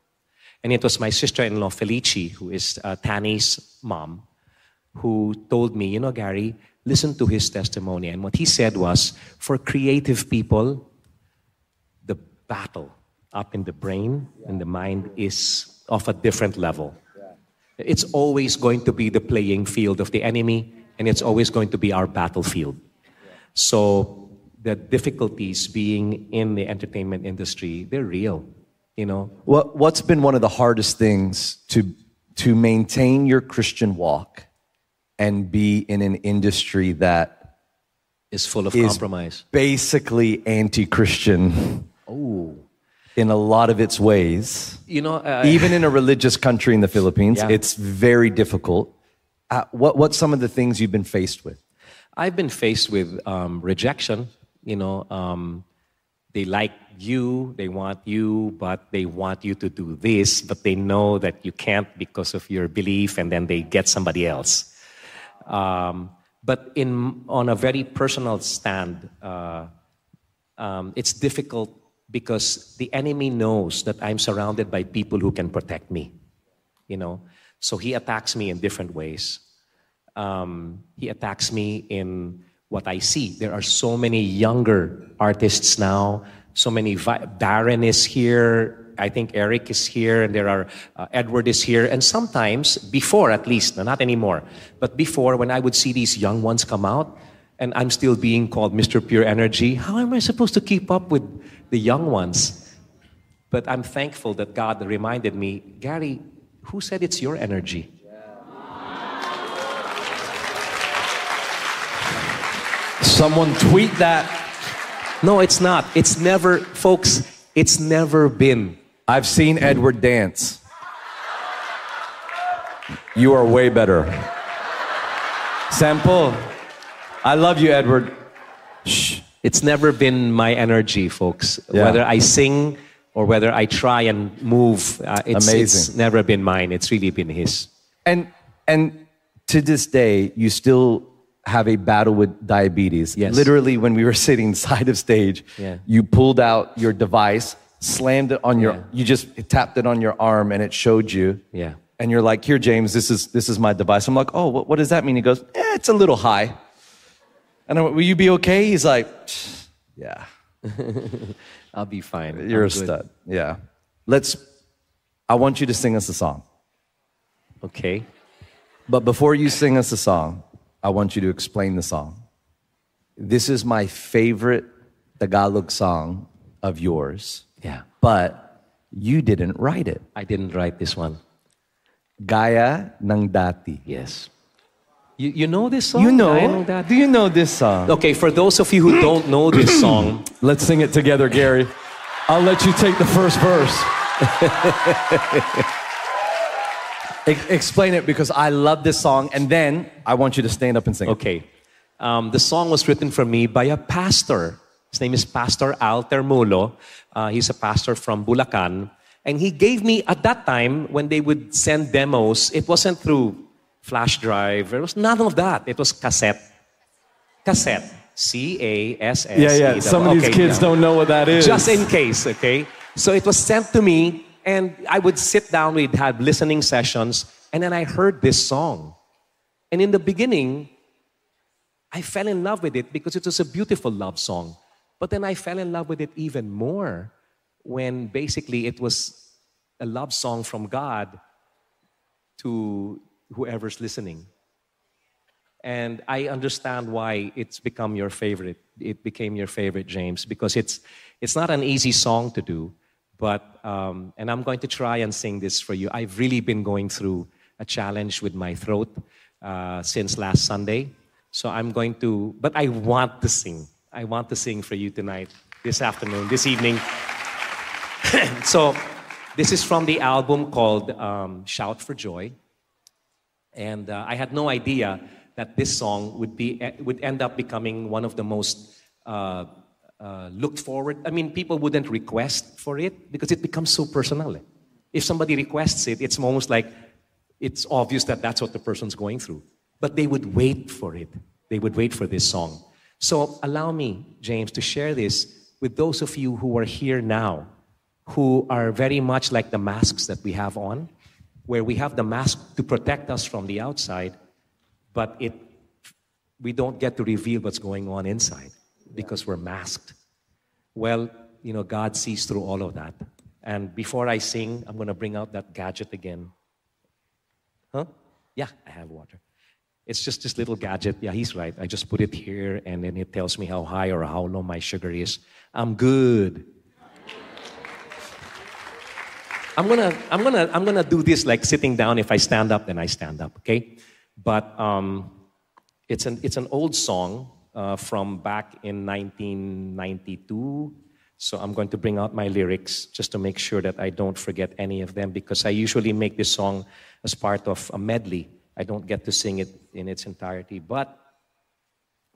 And it was my sister in law, Felici, who is uh, Tanny's mom, who told me, you know, Gary, listen to his testimony. And what he said was for creative people, the battle up in the brain and the mind is of a different level. It's always going to be the playing field of the enemy, and it's always going to be our battlefield. So the difficulties being in the entertainment industry, they're real. You know, What, what's been one of the hardest things to, to maintain your Christian walk and be in an industry that is full of is compromise. basically anti Christian Oh, in a lot of its ways? you know, uh, Even in a religious country in the Philippines, Yeah. it's very difficult. Uh, what, what's some of the things you've been faced with? I've been faced with um, rejection. You know, um, they like you, they want you, but they want you to do this, but they know that you can't because of your belief, and then they get somebody else. Um, but in on a very personal stand, uh, um, it's difficult because the enemy knows that I'm surrounded by people who can protect me. You know, so he attacks me in different ways um, he attacks me in what I see. There are so many younger artists now. So many. Vi- here. I think Eric is here, and there are uh, Edward is here. And sometimes, before at least, no, not anymore, but before, when I would see these young ones come out, and I'm still being called Mr. Pure Energy, how am I supposed to keep up with the young ones? But I'm thankful that God reminded me, Gary, who said it's your energy? Someone tweet that. No, it's not. It's never, folks, it's never been I've seen Edward dance. You are way better. Sample. I love you, Edward. Shh. It's never been my energy, folks. Yeah. Whether I sing or whether I try and move, uh, it's, it's never been mine. It's really been his. And and to this day, you still have a battle with diabetes. Yes. Literally, when we were sitting side of stage, Yeah. you pulled out your device, slammed it on your, Yeah. you just tapped it on your arm, and it showed you. Yeah. And you're like, "Here, James, this is this is my device." I'm like, "Oh, what, what does that mean?" He goes, eh, "It's a little high." And I went, "Will you be okay?" He's like, "Yeah, I'll be fine. you're I'm a good. stud." Yeah. Let's. I want you to sing us a song. Okay. But before you sing us a song, I want you to explain the song. This is my favorite Tagalog song of yours, Yeah. but you didn't write it. I didn't write this one. Gaya ng dati. Yes. You, you know this song? You know? Do you know this song? Okay, for those of you who don't know this song, Let's sing it together, Gary. I'll let you take the first verse. Explain it because I love this song, and then I want you to stand up and sing it. okay. Um, the song was written for me by a pastor. His name is Pastor Al Termulo. Uh, he's a pastor from Bulacan. And he gave me, at that time, when they would send demos, it wasn't through flash drive. There was none of that. It was cassette. Cassette. C A S S. Yeah, yeah. Some of these Okay, kids yeah. don't know what that is. just in case, okay? So it was sent to me, and I would sit down, we'd have listening sessions, and then I heard this song. And in the beginning, I fell in love with it because it was a beautiful love song. But then I fell in love with it even more when basically it was a love song from God to whoever's listening. And I understand why it's become your favorite. It became your favorite, James, because it's it's not an easy song to do. But um, and I'm going to try and sing this for you. I've really been going through a challenge with my throat uh, since last Sunday, so I'm going to. But I want to sing. I want to sing for you tonight, this afternoon, this evening. so this is from the album called um, "Shout for Joy." And uh, I had no idea that this song would, be, eh, would end up becoming one of the most uh, uh, looked forward. I mean, people wouldn't request for it because it becomes so personal. If somebody requests it, it's almost like it's obvious that that's what the person's going through. But they would wait for it. They would wait for this song. So allow me, James, to share this with those of you who are here now, who are very much like the masks that we have on where we have the mask to protect us from the outside, but it, we don't get to reveal what's going on inside because we're masked. Well, you know, God sees through all of that. And before I sing, I'm going to bring out that gadget again. Huh? Yeah, I have water. It's just this little gadget. Yeah, he's right. I just put it here and then it tells me how high or how low my sugar is. I'm good. I'm gonna, I'm gonna, I'm gonna do this like sitting down. If I stand up, then I stand up. Okay, but um, it's an, it's an old song uh, from back in 1992. So I'm going to bring out my lyrics just to make sure that I don't forget any of them because I usually make this song as part of a medley. I don't get to sing it in its entirety, but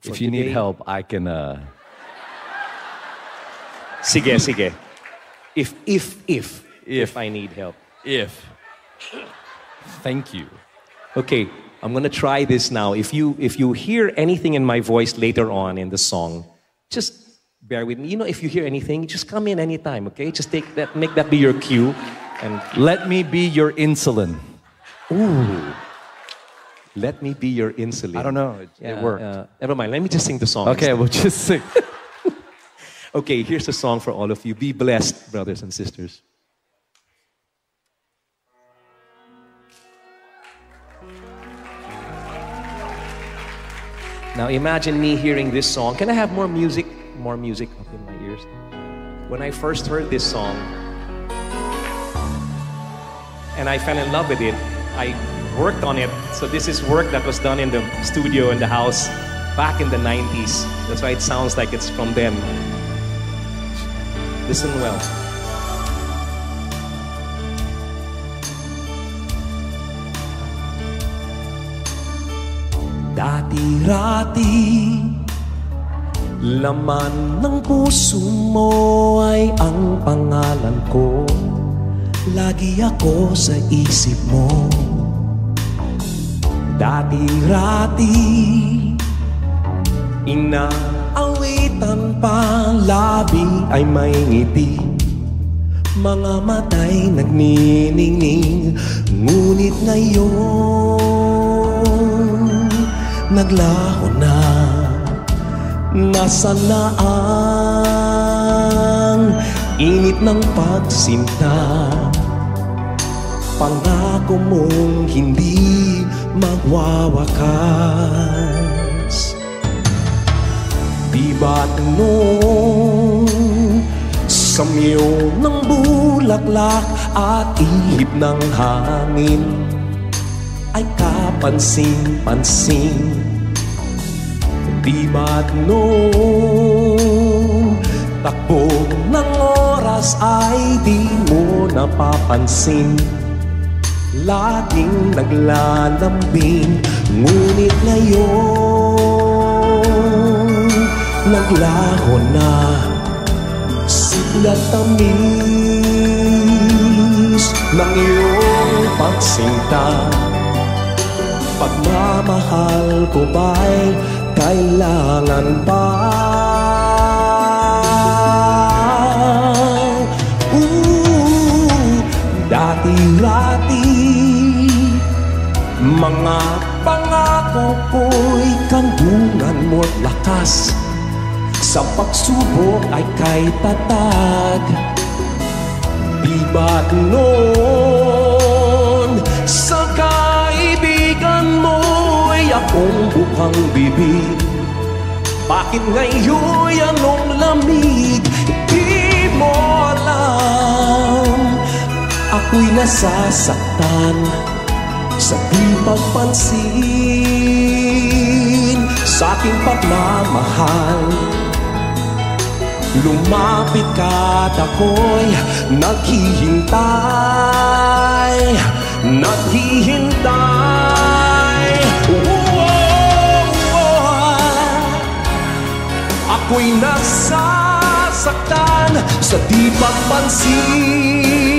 If you need help, I can. Uh, sige, sige. If, if, if, if I need help. if. Thank you. Okay, I'm gonna try this now. If you if you hear anything in my voice later on in the song, just bear with me. You know, if you hear anything, just come in anytime. Okay, just take that, make that be your cue, and Let me be your insulin. Let me be your insulin. I don't know. It, it worked. uh, never mind. Let me just sing the song. okay, we'll just sing. Okay, here's a song for all of you. Be blessed, brothers and sisters. Now imagine me hearing this song. Can I have more music? More music up in my ears. When I first heard this song and I fell in love with it, I worked on it. So this is work that was done in the studio in the house back in the 90s. That's why it sounds like it's from then. Listen well. Dati-rati Laman ng puso mo ay ang pangalan ko Lagi ako sa isip mo Dati-rati Inaawitan pa labi ay may ngiti. Mga matay nagniningning Ngunit ngayon Naglaho na. Nasaan na ang init ng pagsinta. Pangako mong hindi magwawakas. Di ba't noong Samyo ng bulaklak at ihip ng hangin Ay kapansin-pansin. Di ba't noong Takbo ng oras ay di mo napapansin Laging naglalambing. Ngunit ngayon Naglaho na. Siglat tamis Ng iyong pagsinta. Pagmamahal ko ba'y kailangan pa? Ko'y kandungan mo't lakas. Sa pagsubok ay kay tatag Di ba't noon Sa kaibigan mo'y akong bukang bibig. Bakit ngayon'y anong lamig? Di mo alam. Ako'y nasasaktan. Sa di pagpansin Sa aking pagmamahal. Lumapit ka at ako'y naghihintay Naghihintay. Whoa, whoa. Ako'y nasasaktan sa di pagpansin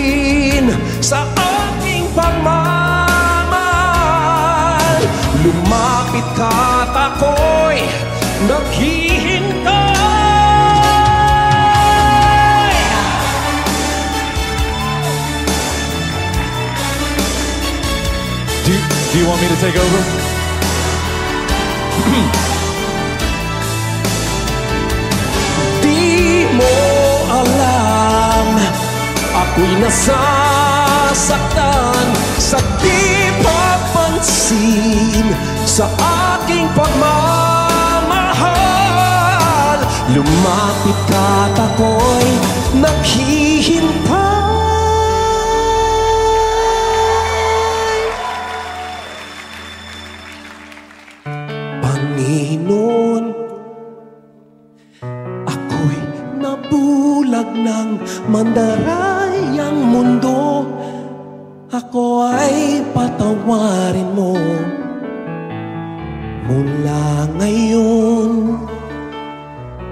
Lumapit ka at ako'y naghihintay Do, do you want me to take over? Di mo alam Ako'y nasasaktan Sa di papansin Sa aking pagmamahal. Lumapit ka at ako'y naghihintay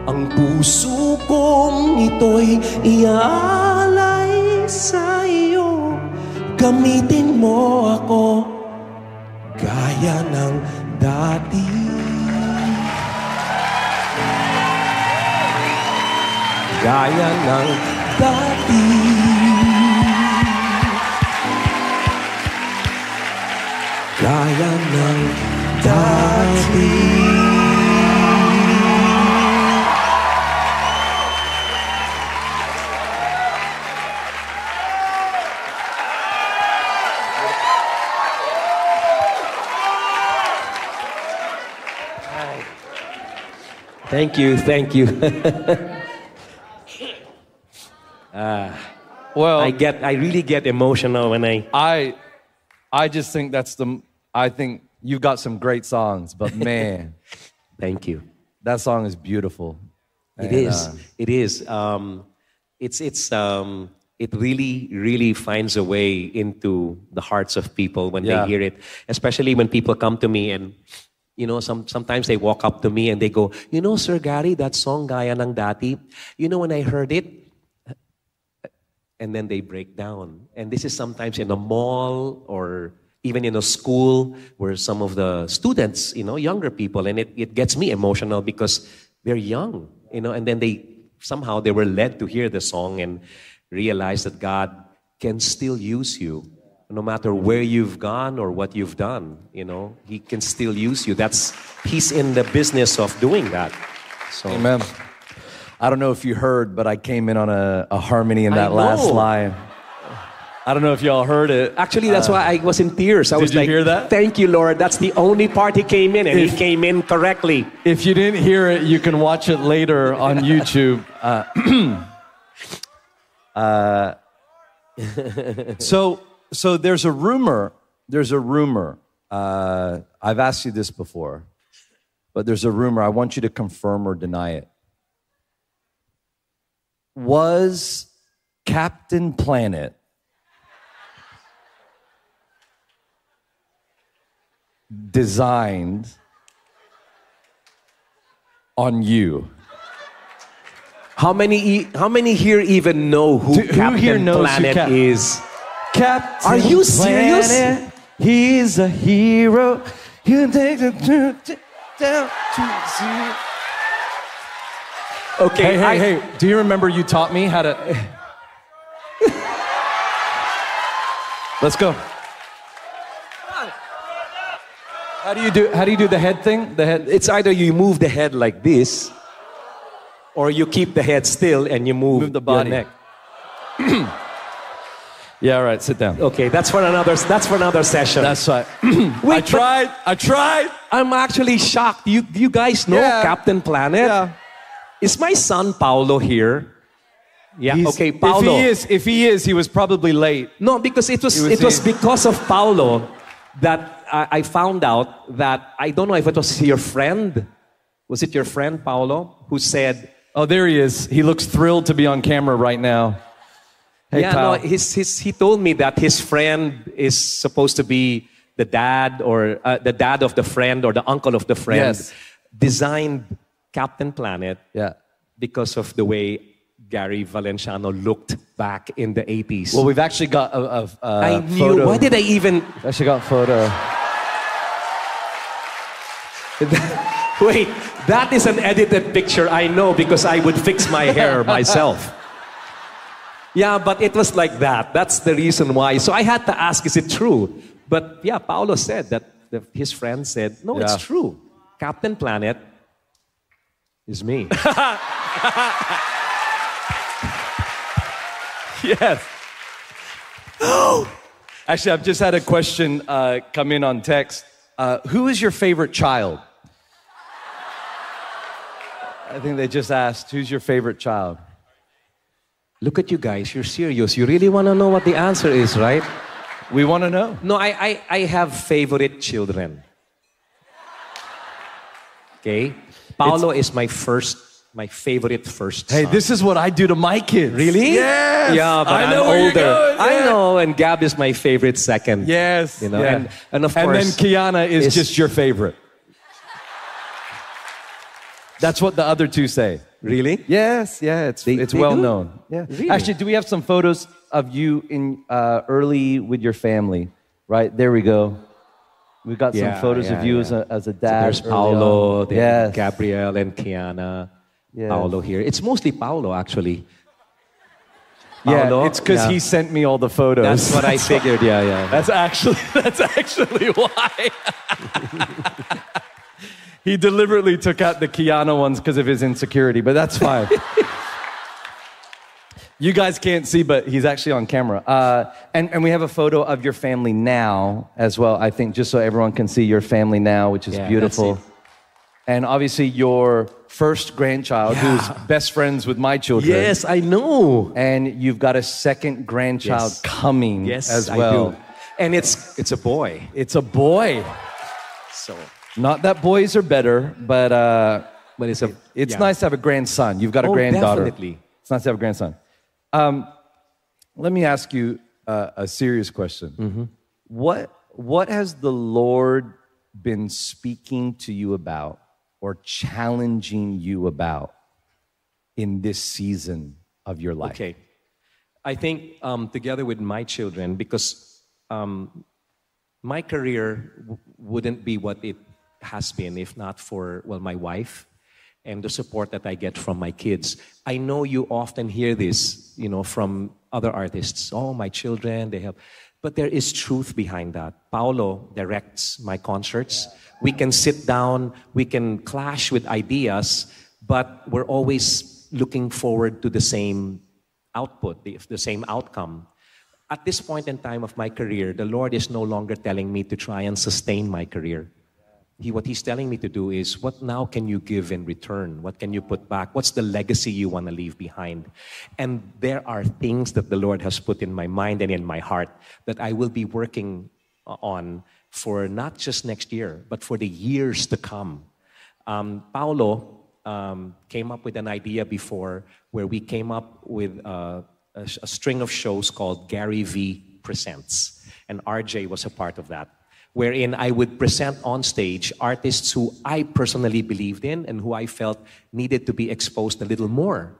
Ang puso kong ito'y iaalay sa iyo Gamitin mo ako gaya ng dati. Gaya ng dati. Gaya ng dati Thank you, thank you. Well, I get, I really get emotional when I. I, I just think that's the. I think you've got some great songs, but man, Thank you. that song is beautiful. It And, is. uh, It is. Um, it's. It's. Um, it really, really finds a way into the hearts of people when Yeah. they hear it. Especially when people come to me and You know, some, sometimes they walk up to me and they go, You know, Sir Gary, that song Gaya ng Dati, you know, when I heard it, uh, and then they break down. And this is sometimes in a mall or even in a school where some of the students, you know, younger people, and it, it gets me emotional because they're young, you know, and then they somehow they were led to hear the song and realize that God can still use you. No matter where you've gone or what you've done, you know, He can still use you. That's He's in the business of doing that. So Amen. I don't know if you heard, but I came in on a, a harmony in that last line. I don't know if y'all heard it. Actually, that's why I was in tears. I was like, hear that? "Thank you, Lord." That's the only part he came in, and If- he came in correctly. If you didn't hear it, you can watch it later on YouTube. Uh, uh, so, so there's a rumor. There's a rumor. Uh, I've asked you this before, but there's a rumor. I want you to confirm or deny it. Was Captain Planet designed on you? How many? e- How many here even know who Do- who Captain here knows who Planet Cap- is? Captain Are you serious? Planet, he's a hero. He'll take the truth down to zero. Okay, Hey, hey, I- hey! Do you remember you taught me how to? Let's go. How do you do? How do you do the head thing? The head. It's either you move the head like this, or you keep the head still and you move, Move the your body. neck. Yeah, all right. Sit down. Okay, that's for another. That's for another session. That's right. Wait, I tried. I tried. I'm actually shocked. You, you guys know Yeah. Captain Planet? Yeah. Is my son Paolo here? Yeah. He's- okay, Paolo. If he is, if he is, he was probably late. No, because it was It was it was because of Paolo that I, I found out that I don't know if it was your friend. Was it your friend Paolo who said, Oh, there he is. He looks thrilled to be on camera right now. Hey, "Yeah, pal. no." His, his, he told me that his friend is supposed to be the dad or uh, the dad of the friend or the uncle of the friend. Yes. Designed Captain Planet yeah. because of the way Gary Valenciano looked back in the 80s. Well, we've actually got a, a, a I knew. photo. Why did I even actually got a photo. Wait, that is an edited picture, I know, because I would fix my hair myself. Yeah, but it was like that. That's the reason why. So I had to ask, is it true? But yeah, Paolo said that the, his friend said, no, Yeah. it's true. Captain Planet is me. Yes. Actually, I've just had a question uh, come in on text. Uh, who is your favorite child? I think they just asked, who's your favorite child? Look at you guys, you're serious. You really want to know what the answer is, right? We want to know. No, I, I, I have favorite children. Okay? Paolo is my first, my favorite first Hey, son. this is what I do to my kids. Really? Yes. Yeah, but I am know where you're older. going. I know, and Gab is my favorite second. Yes. You know, yeah. and, and of course. and then Kiana is is- just your favorite. That's what the other two say. Really? Yes, yeah, it's They- it's they well do? known. Yeah. Really? Actually, do we have some photos of you in uh, early with your family? Right there, we go. We've got some photos yeah, of you yeah. as a as a So dad. there's early Paolo, then Yes. Gabrielle, and Kiana. Yes. Paolo here. It's mostly Paolo, actually. Yeah, it's because yeah. he sent me all the photos. That's what I figured. Yeah, yeah. That's actually that's actually why. he deliberately took out the Kiana ones because of his insecurity, but that's fine. you guys can't see, but he's actually on camera. Uh, and, and we have a photo of your family now as well, I think, just so everyone can see your family now, which is Yeah, beautiful. And obviously, your first grandchild, who's best friends with my children. Yes, I know. And you've got a second grandchild Yes. coming Yes, as well. And it's it's a boy. It's a boy. So, Not that boys are better, but uh, but it's a it's yeah. nice to have a grandson. You've got a Oh, granddaughter. definitely. It's nice to have a grandson. Um, let me ask you uh, a serious question. Mm-hmm. What What has the Lord been speaking to you about or challenging you about in this season of your life? Okay. I think um, together with my children, because um, my career w- wouldn't be what it has been if not for, well, my wife and the support that I get from my kids. I know you often hear this, you know, from other artists. Oh, my children, they help. But there is truth behind that. Paolo directs my concerts. We can sit down, we can clash with ideas, but we're always looking forward to the same output, the, the same outcome. At this point in time of my career, the Lord is no longer telling me to try and sustain my career. He, what he's telling me to do is, what now can you give in return? What can you put back? What's the legacy you want to leave behind? And there are things that the Lord has put in my mind and in my heart that I will be working on for not just next year, but for the years to come. Um, Paolo um, came up with an idea before where we came up with uh, a, a string of shows called Gary V Presents. And RJ was a part of that wherein I would present on stage artists who I personally believed in and who I felt needed to be exposed a little more.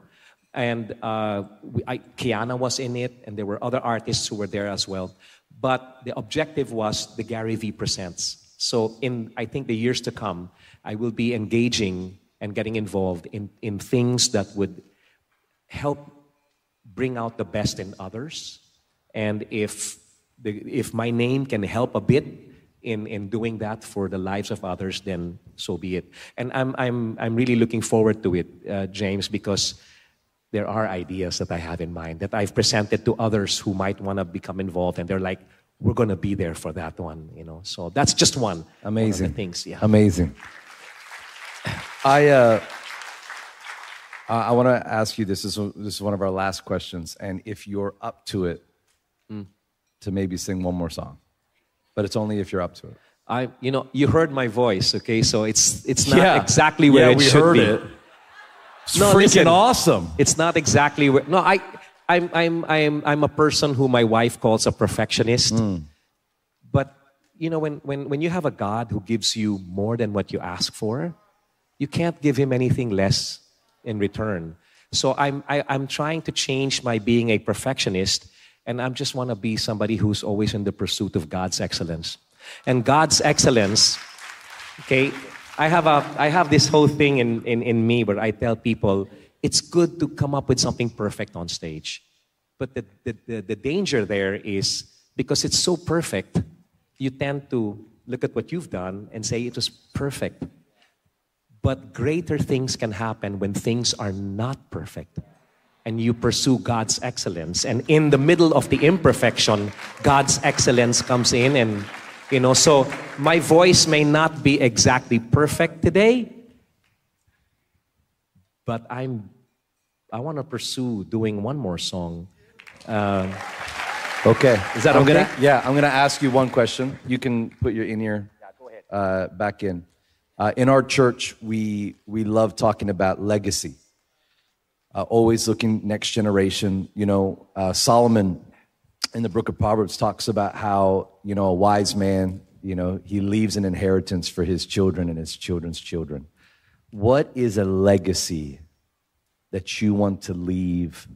And uh, we, I, Kiana was in it, and there were other artists who were there as well. But the objective was the Gary V Presents. So, in I think the years to come, I will be engaging and getting involved in, in things that would help bring out the best in others. And if, the, if my name can help a bit in, in doing that for the lives of others, then so be it. And I'm, I'm, I'm really looking forward to it, uh, James, because there are ideas that I have in mind that I've presented to others who might want to become involved, and they're like, we're going to be there for that one, you know. So that's just one. Amazing. One of the things, yeah. Amazing. I uh, I want to ask you this. This is, this is one of our last questions, and if you're up to it, Mm. to maybe sing one more song, but it's only if you're up to it. I, you know, you heard my voice, okay? So it's it's not Yeah. exactly where Yeah, it we should heard be. it. It's No, freaking listen. awesome. It's not exactly where. No, I, I'm, I'm, I'm, I'm a person who my wife calls a perfectionist. Mm. But you know, when, when, when you have a God who gives you more than what you ask for, you can't give him anything less in return. So I'm, I, I'm trying to change my being a perfectionist, and I just want to be somebody who's always in the pursuit of God's excellence. And God's excellence, okay, I have, a, I have this whole thing in, in, in me where I tell people it's good to come up with something perfect on stage. But the, the, the, the danger there is because it's so perfect, you tend to look at what you've done and say it was perfect. But greater things can happen when things are not perfect. And you pursue God's excellence. And in the middle of the imperfection, God's excellence comes in. And, you know, so my voice may not be exactly perfect today, but I'm, I want to pursue doing one more song. Okay. Is that I'm okay? Gonna, yeah, I'm going to ask you one question. You can put your in ear uh, back in. Uh, in our church, we, we love talking about legacy. Uh, always looking next generation. You know, uh, Solomon in the book of Proverbs talks about how, you know, a wise man, you know, he leaves an inheritance for his children and his children's children. What is a legacy that you want to leave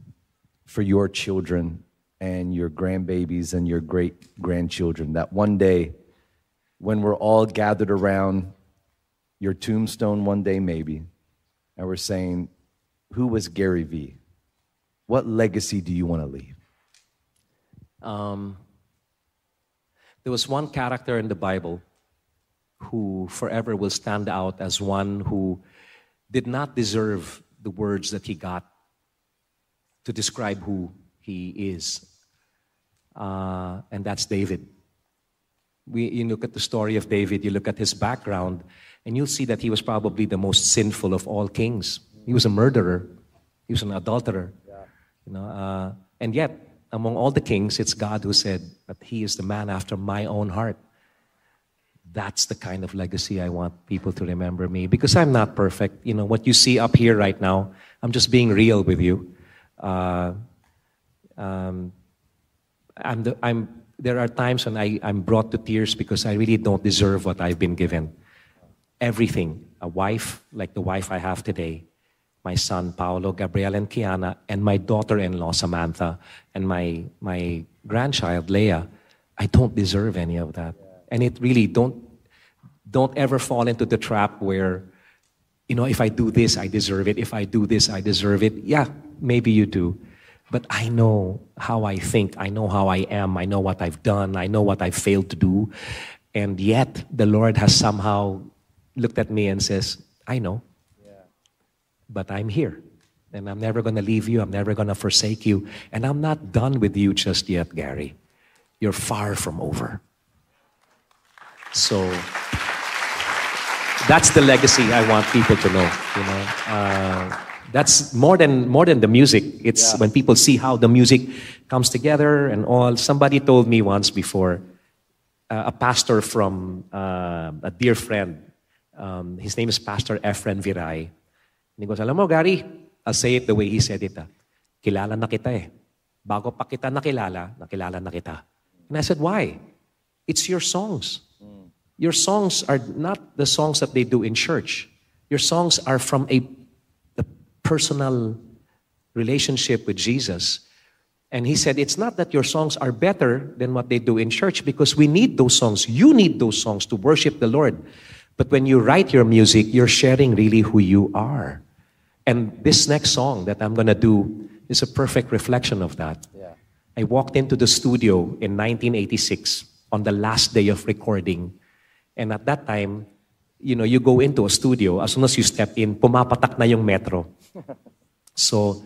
for your children and your grandbabies and your great grandchildren that one day when we're all gathered around your tombstone one day maybe and we're saying who was Gary V what legacy do you want to leave Um, there was one character in the Bible who forever will stand out as one who did not deserve the words that he got to describe who he is. Uh, and that's David. We, you look at the story of David, you look at his background, and you'll see that he was probably the most sinful of all kings. He was a murderer, he was an adulterer. You know, uh, and yet, among all the kings, it's God who said that he is the man after my own heart. That's the kind of legacy I want people to remember me because I'm not perfect. You know, what you see up here right now, I'm just being real with you. Uh, um, I'm, the, I'm there are times when I, I'm brought to tears because I really don't deserve what I've been given. Everything. A wife, like the wife I have today, my son Paolo, Gabriel, and Kiana, and my daughter-in-law Samantha, and my my grandchild Leah. I don't deserve any of that, and it really don't don't ever fall into the trap where, you know, if I do this, I deserve it. If I do this, I deserve it. Yeah, maybe you do, but I know how I think. I know how I am. I know what I've done. I know what I've failed to do, and yet the Lord has somehow looked at me and says, "I know." But I'm here. And I'm never going to leave you. I'm never going to forsake you. And I'm not done with you just yet, Gary. You're far from over. So that's the legacy I want people to know. You know, uh, that's more than more than the music. It's when people see how the music comes together and all. Somebody told me once before, uh, a pastor from uh, a dear friend. Um, his name is Pastor Efren Viray. Hindi ko, alam mo, Gary, I'll say it the way he said it. Ah. Kilala na kita eh. Bago pa kita nakilala, nakilala na kita. And I said, why? It's your songs. Your songs are not the songs that they do in church. Your songs are from a, a personal relationship with Jesus. And he said, It's not that your songs are better than what they do in church because we need those songs. You need those songs to worship the Lord. But when you write your music, you're sharing really who you are. And this next song that I'm going to do is a perfect reflection of that. Yeah. I walked into the studio in 1986 on the last day of recording. And at that time, you know, you go into a studio, as soon as you step in, pumapatak na yung metro. so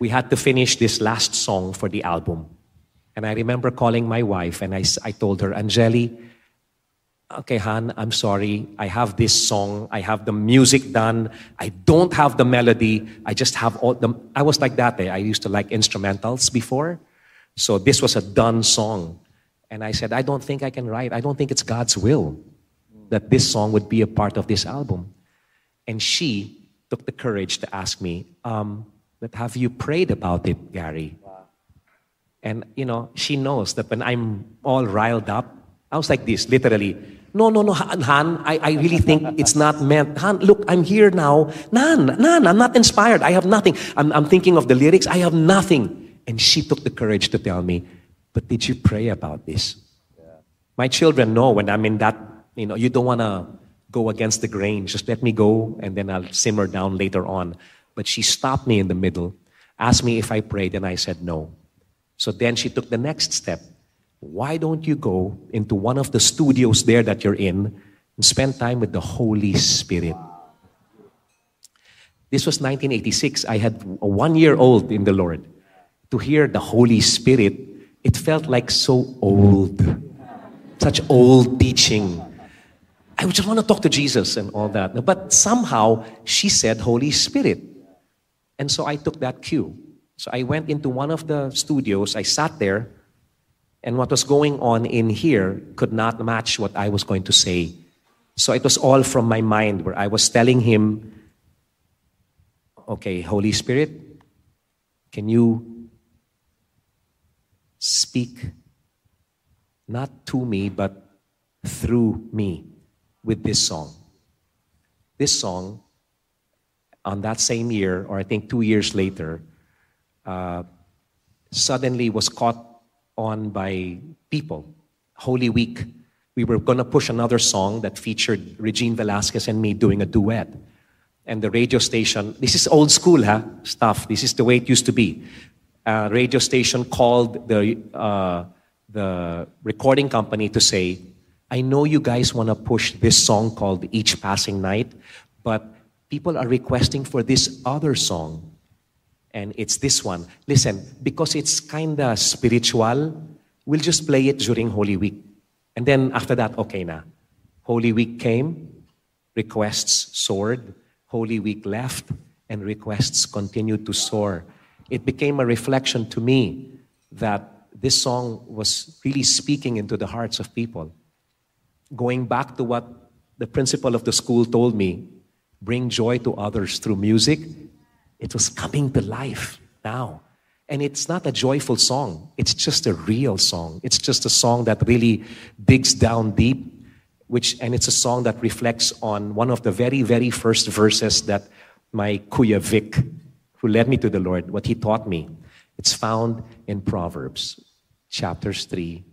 we had to finish this last song for the album. And I remember calling my wife and I told her, Angeli, okay, Han, I'm sorry. I have this song. I have the music done. I don't have the melody. I just have all the. I was like that. Eh? I used to like instrumentals before. So this was a done song. And I said, I don't think I can write. I don't think it's God's will that this song would be a part of this album. And she took the courage to ask me, um, but have you prayed about it, Gary? And, you know, she knows that when I'm all riled up, I was like this, literally. No, no, no, Han, I, I really think it's not meant. Han, look, I'm here now. Nan, Nan, I'm not inspired. I have nothing. I'm, I'm thinking of the lyrics. I have nothing. And she took the courage to tell me, but did you pray about this? My children know when I'm in that, you know, you don't want to go against the grain. Just let me go and then I'll simmer down later on. But she stopped me in the middle, asked me if I prayed, and I said no. So then she took the next step. Why don't you go into one of the studios there that you're in and spend time with the Holy Spirit? This was 1986. I had a one year old in the Lord. To hear the Holy Spirit, it felt like so old. Such old teaching. I just want to talk to Jesus and all that. But somehow she said Holy Spirit. And so I took that cue. So I went into one of the studios, I sat there, and what was going on in here could not match what I was going to say. So it was all from my mind where I was telling him, okay, Holy Spirit, can you speak not to me, but through me with this song? This song, on that same year, or I think two years later, uh, suddenly was caught on by people. Holy Week, we were going to push another song that featured Regine Velasquez and me doing a duet. And the radio station, this is old school huh, stuff. This is the way it used to be. Uh, radio station called the, uh, the recording company to say, I know you guys want to push this song called Each Passing Night, but people are requesting for this other song and it's this one. Listen, because it's kind of spiritual, we'll just play it during Holy Week. And then after that, okay na. Holy Week came, requests soared. Holy Week left, and requests continued to soar. It became a reflection to me that this song was really speaking into the hearts of people. Going back to what the principal of the school told me bring joy to others through music it was coming to life now. And it's not a joyful song. It's just a real song. It's just a song that really digs down deep, which and it's a song that reflects on one of the very, very first verses that my Kuya Vic, who led me to the Lord, what he taught me. It's found in Proverbs, chapters three,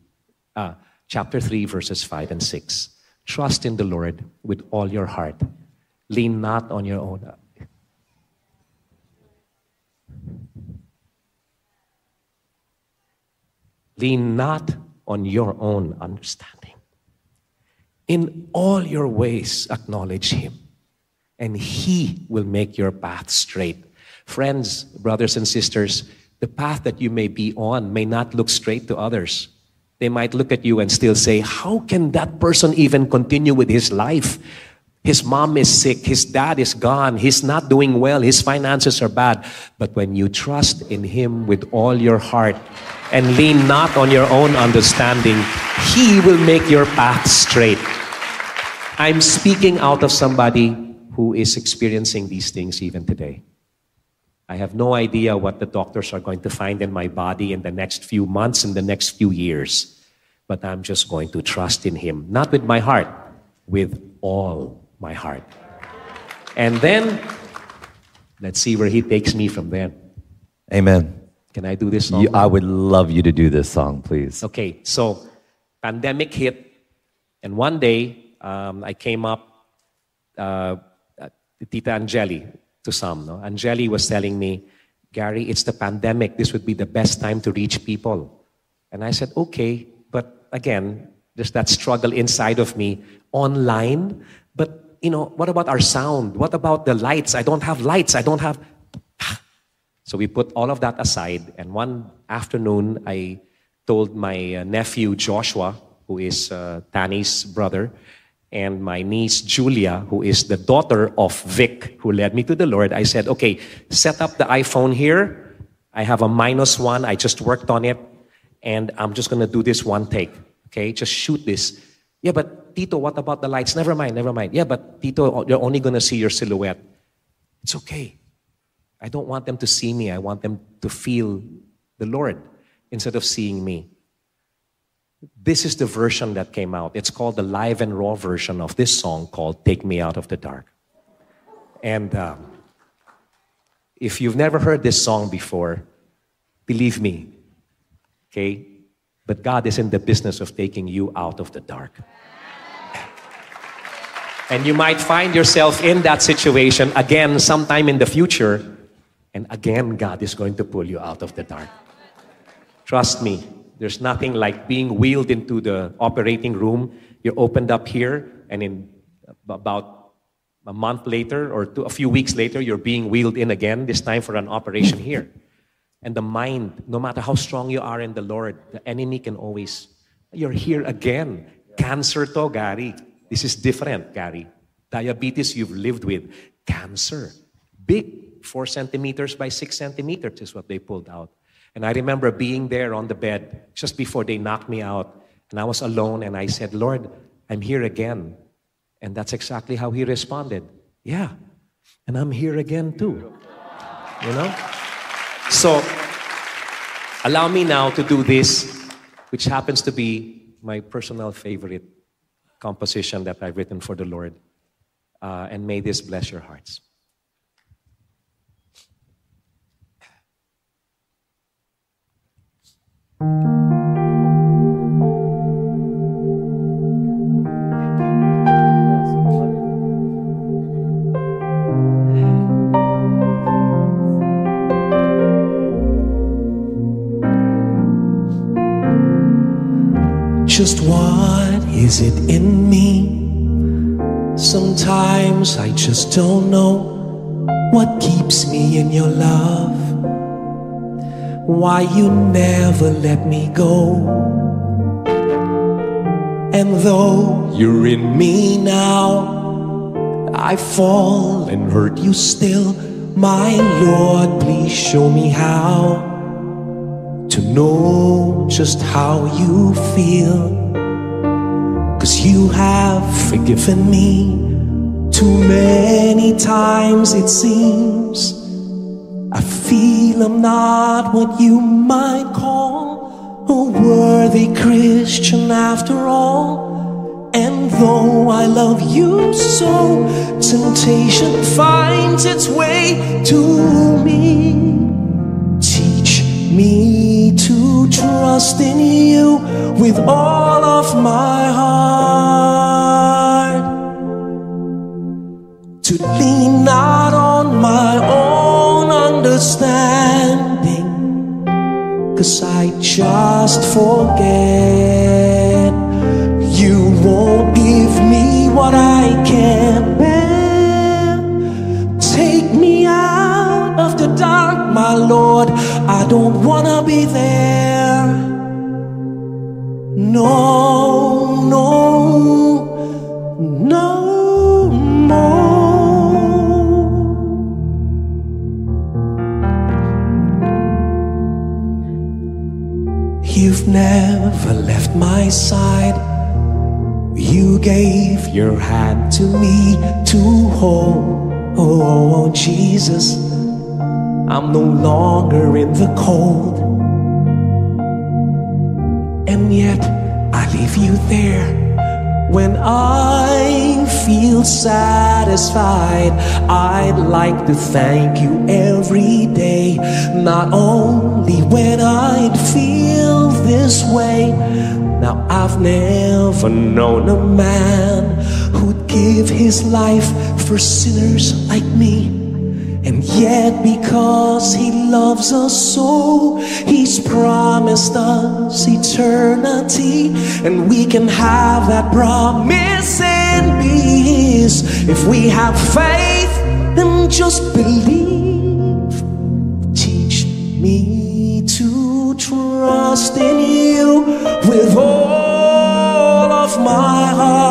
uh, chapter three, verses five and six. Trust in the Lord with all your heart. Lean not on your own Lean not on your own understanding. In all your ways, acknowledge Him, and He will make your path straight. Friends, brothers, and sisters, the path that you may be on may not look straight to others. They might look at you and still say, How can that person even continue with his life? His mom is sick, his dad is gone, he's not doing well, his finances are bad. But when you trust in Him with all your heart, and lean not on your own understanding, He will make your path straight. I'm speaking out of somebody who is experiencing these things even today. I have no idea what the doctors are going to find in my body in the next few months, in the next few years. But I'm just going to trust in Him, not with my heart, with all my heart. And then, let's see where He takes me from there. Amen. Can I do this song? You, I would love you to do this song, please. Okay, so pandemic hit, and one day um, I came up, uh, uh, Tita Angeli, to some. No? Angeli was telling me, Gary, it's the pandemic. This would be the best time to reach people. And I said, okay, but again, there's that struggle inside of me online. But, you know, what about our sound? What about the lights? I don't have lights. I don't have. So we put all of that aside, and one afternoon I told my uh, nephew Joshua, who is uh, Tani's brother, and my niece Julia, who is the daughter of Vic, who led me to the Lord, I said, okay, set up the iPhone here. I have a minus one, I just worked on it, and I'm just gonna do this one take. Okay, just shoot this. Yeah, but Tito, what about the lights? Never mind, never mind. Yeah, but Tito, you're only gonna see your silhouette. It's okay. I don't want them to see me. I want them to feel the Lord instead of seeing me. This is the version that came out. It's called the live and raw version of this song called Take Me Out of the Dark. And um, if you've never heard this song before, believe me, okay? But God is in the business of taking you out of the dark. And you might find yourself in that situation again sometime in the future and again, God is going to pull you out of the dark. Trust me, there's nothing like being wheeled into the operating room. You're opened up here, and in about a month later or two, a few weeks later, you're being wheeled in again, this time for an operation here. And the mind, no matter how strong you are in the Lord, the enemy can always, you're here again. Cancer to, Gary. This is different, Gary. Diabetes you've lived with. Cancer. Big four centimeters by six centimeters is what they pulled out. And I remember being there on the bed just before they knocked me out. And I was alone and I said, Lord, I'm here again. And that's exactly how he responded. Yeah. And I'm here again too. You know? So, allow me now to do this, which happens to be my personal favorite composition that I've written for the Lord. Uh, and may this bless your hearts. Just what is it in me? Sometimes I just don't know what keeps me in your love why you never let me go. And though you're in me now, I fall and hurt you still. My Lord, please show me how to know just how you feel. You have forgiven me too many times, it seems. I feel I'm not what you might call a worthy Christian after all. And though I love you so, temptation finds its way to me. Me to trust in you with all of my heart. To lean not on my own understanding, cause I just forget. You won't give me what I can't bear. Take me out of the dark, my Lord. I don't wanna be there. No, no, no more. You've never left my side. You gave your hand to me to hold. Oh, Jesus, I'm no longer in the cold. And yet, I leave you there. When I feel satisfied, I'd like to thank you every day. Not only when I'd feel this way. Now, I've never known a man who'd give his life for sinners like me. And yet, because He loves us so, He's promised us eternity. And we can have that promise and be His. If we have faith, then just believe. Teach me to trust in you with all of my heart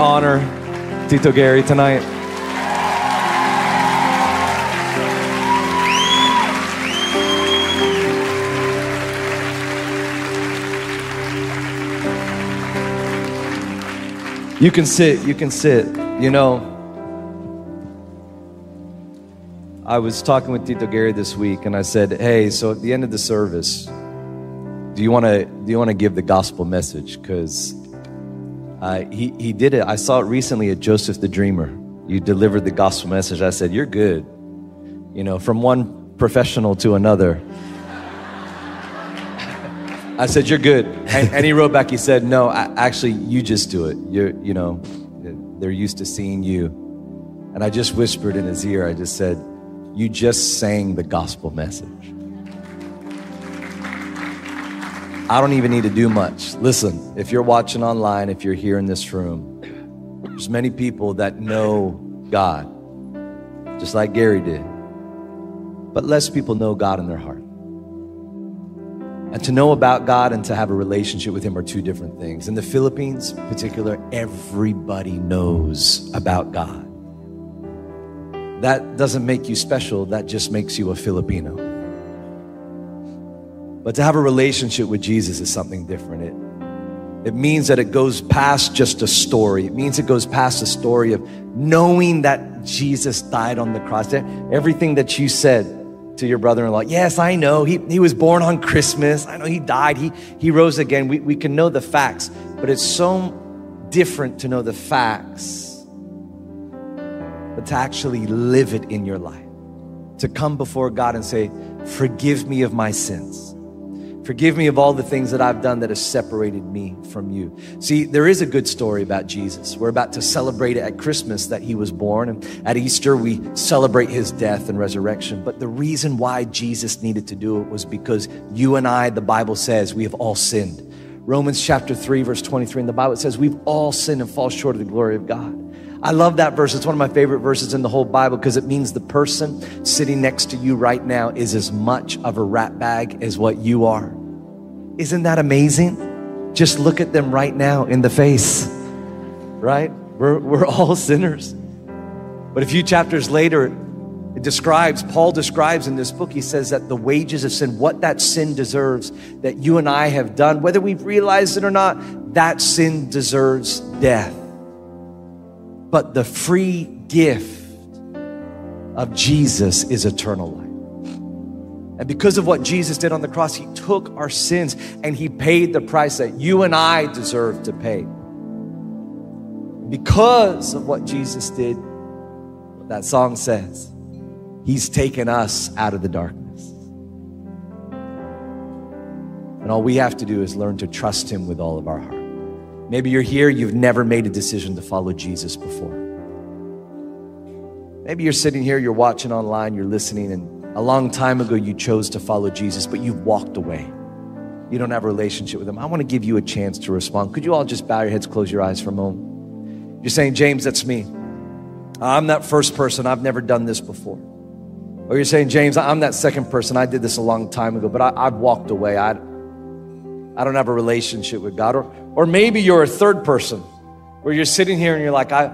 honor Tito Gary tonight? You can sit, you can sit. You know, I was talking with Tito Gary this week and I said, "Hey, so at the end of the service, do you want to do you want to give the gospel message cuz uh, he, he did it. I saw it recently at Joseph the Dreamer. You delivered the gospel message. I said, You're good. You know, from one professional to another. I said, You're good. And, and he wrote back, He said, No, I, actually, you just do it. You're, you know, they're used to seeing you. And I just whispered in his ear, I just said, You just sang the gospel message. I don't even need to do much. Listen, if you're watching online, if you're here in this room, there's many people that know God, just like Gary did. But less people know God in their heart. And to know about God and to have a relationship with Him are two different things. In the Philippines, in particular, everybody knows about God. That doesn't make you special, that just makes you a Filipino. But to have a relationship with Jesus is something different. It, it means that it goes past just a story. It means it goes past a story of knowing that Jesus died on the cross. Everything that you said to your brother in law, yes, I know. He, he was born on Christmas. I know he died. He, he rose again. We, we can know the facts, but it's so different to know the facts, but to actually live it in your life. To come before God and say, Forgive me of my sins. Forgive me of all the things that I've done that have separated me from you. See, there is a good story about Jesus. We're about to celebrate it at Christmas that he was born, and at Easter we celebrate his death and resurrection. But the reason why Jesus needed to do it was because you and I, the Bible says, we have all sinned. Romans chapter 3, verse 23, in the Bible it says, We've all sinned and fall short of the glory of God. I love that verse. It's one of my favorite verses in the whole Bible because it means the person sitting next to you right now is as much of a rat bag as what you are. Isn't that amazing? Just look at them right now in the face, right? We're, we're all sinners. But a few chapters later, it describes, Paul describes in this book, he says that the wages of sin, what that sin deserves, that you and I have done, whether we've realized it or not, that sin deserves death. But the free gift of Jesus is eternal life. And because of what Jesus did on the cross, He took our sins and He paid the price that you and I deserve to pay. Because of what Jesus did, that song says, He's taken us out of the darkness. And all we have to do is learn to trust Him with all of our heart. Maybe you're here, you've never made a decision to follow Jesus before. Maybe you're sitting here, you're watching online, you're listening, and a long time ago, you chose to follow Jesus, but you've walked away. You don't have a relationship with Him. I want to give you a chance to respond. Could you all just bow your heads, close your eyes for a moment? You're saying, James, that's me. I'm that first person. I've never done this before. Or you're saying, James, I'm that second person. I did this a long time ago, but I, have walked away. I, I don't have a relationship with God. Or, or maybe you're a third person where you're sitting here and you're like, I,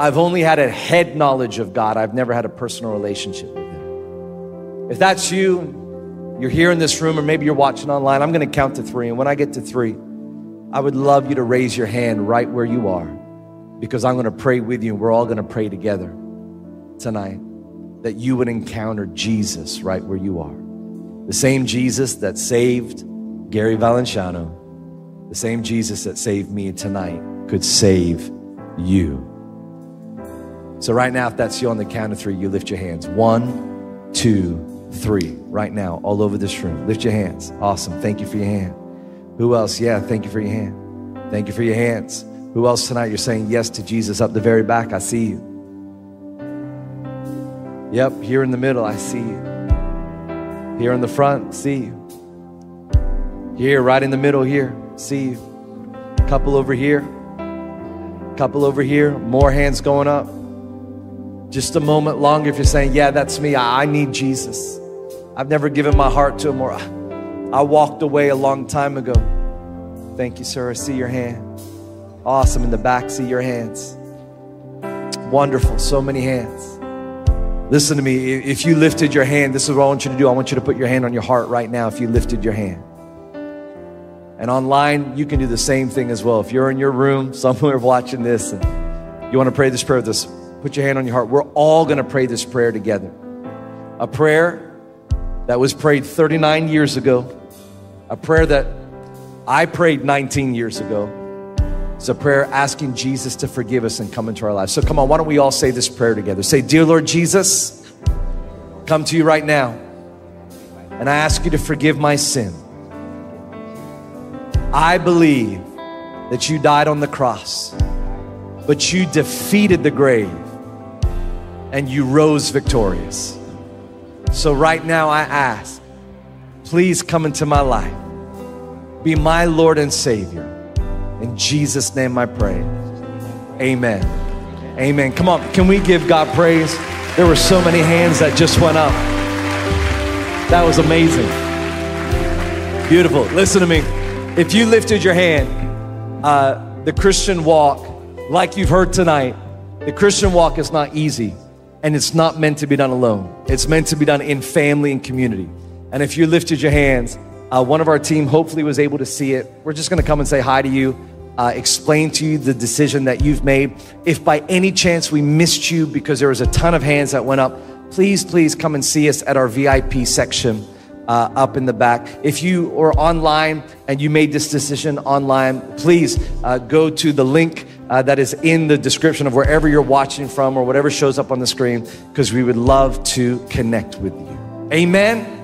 I've only had a head knowledge of God. I've never had a personal relationship if that's you, you're here in this room, or maybe you're watching online, I'm going to count to three. And when I get to three, I would love you to raise your hand right where you are because I'm going to pray with you and we're all going to pray together tonight that you would encounter Jesus right where you are. The same Jesus that saved Gary Valenciano, the same Jesus that saved me tonight could save you. So, right now, if that's you on the count of three, you lift your hands. One, two, three right now, all over this room. Lift your hands. Awesome. Thank you for your hand. Who else? Yeah, thank you for your hand. Thank you for your hands. Who else tonight you're saying yes to Jesus up the very back? I see you. Yep, here in the middle, I see you. Here in the front, see you. Here, right in the middle, here, see you. Couple over here. Couple over here. More hands going up. Just a moment longer if you're saying, Yeah, that's me. I need Jesus. I've never given my heart to him or I walked away a long time ago. Thank you, sir. I see your hand. Awesome. In the back, see your hands. Wonderful. So many hands. Listen to me. If you lifted your hand, this is what I want you to do. I want you to put your hand on your heart right now if you lifted your hand. And online, you can do the same thing as well. If you're in your room somewhere watching this and you want to pray this prayer with us, put your hand on your heart. We're all going to pray this prayer together. A prayer that was prayed 39 years ago, a prayer that I prayed 19 years ago. It's a prayer asking Jesus to forgive us and come into our lives. So come on, why don't we all say this prayer together? Say, Dear Lord Jesus, come to you right now, and I ask you to forgive my sin. I believe that you died on the cross, but you defeated the grave and you rose victorious. So right now I ask, please come into my life. Be my Lord and Savior. In Jesus' name I pray. Amen. Amen. Come on, can we give God praise? There were so many hands that just went up. That was amazing. Beautiful. Listen to me. If you lifted your hand, uh, the Christian walk, like you've heard tonight, the Christian walk is not easy and it's not meant to be done alone. It's meant to be done in family and community. And if you lifted your hands, uh, one of our team hopefully was able to see it. We're just going to come and say hi to you, uh, explain to you the decision that you've made. If by any chance we missed you because there was a ton of hands that went up, please, please come and see us at our VIP section. Uh, up in the back. If you are online and you made this decision online, please uh, go to the link uh, that is in the description of wherever you're watching from or whatever shows up on the screen because we would love to connect with you. Amen.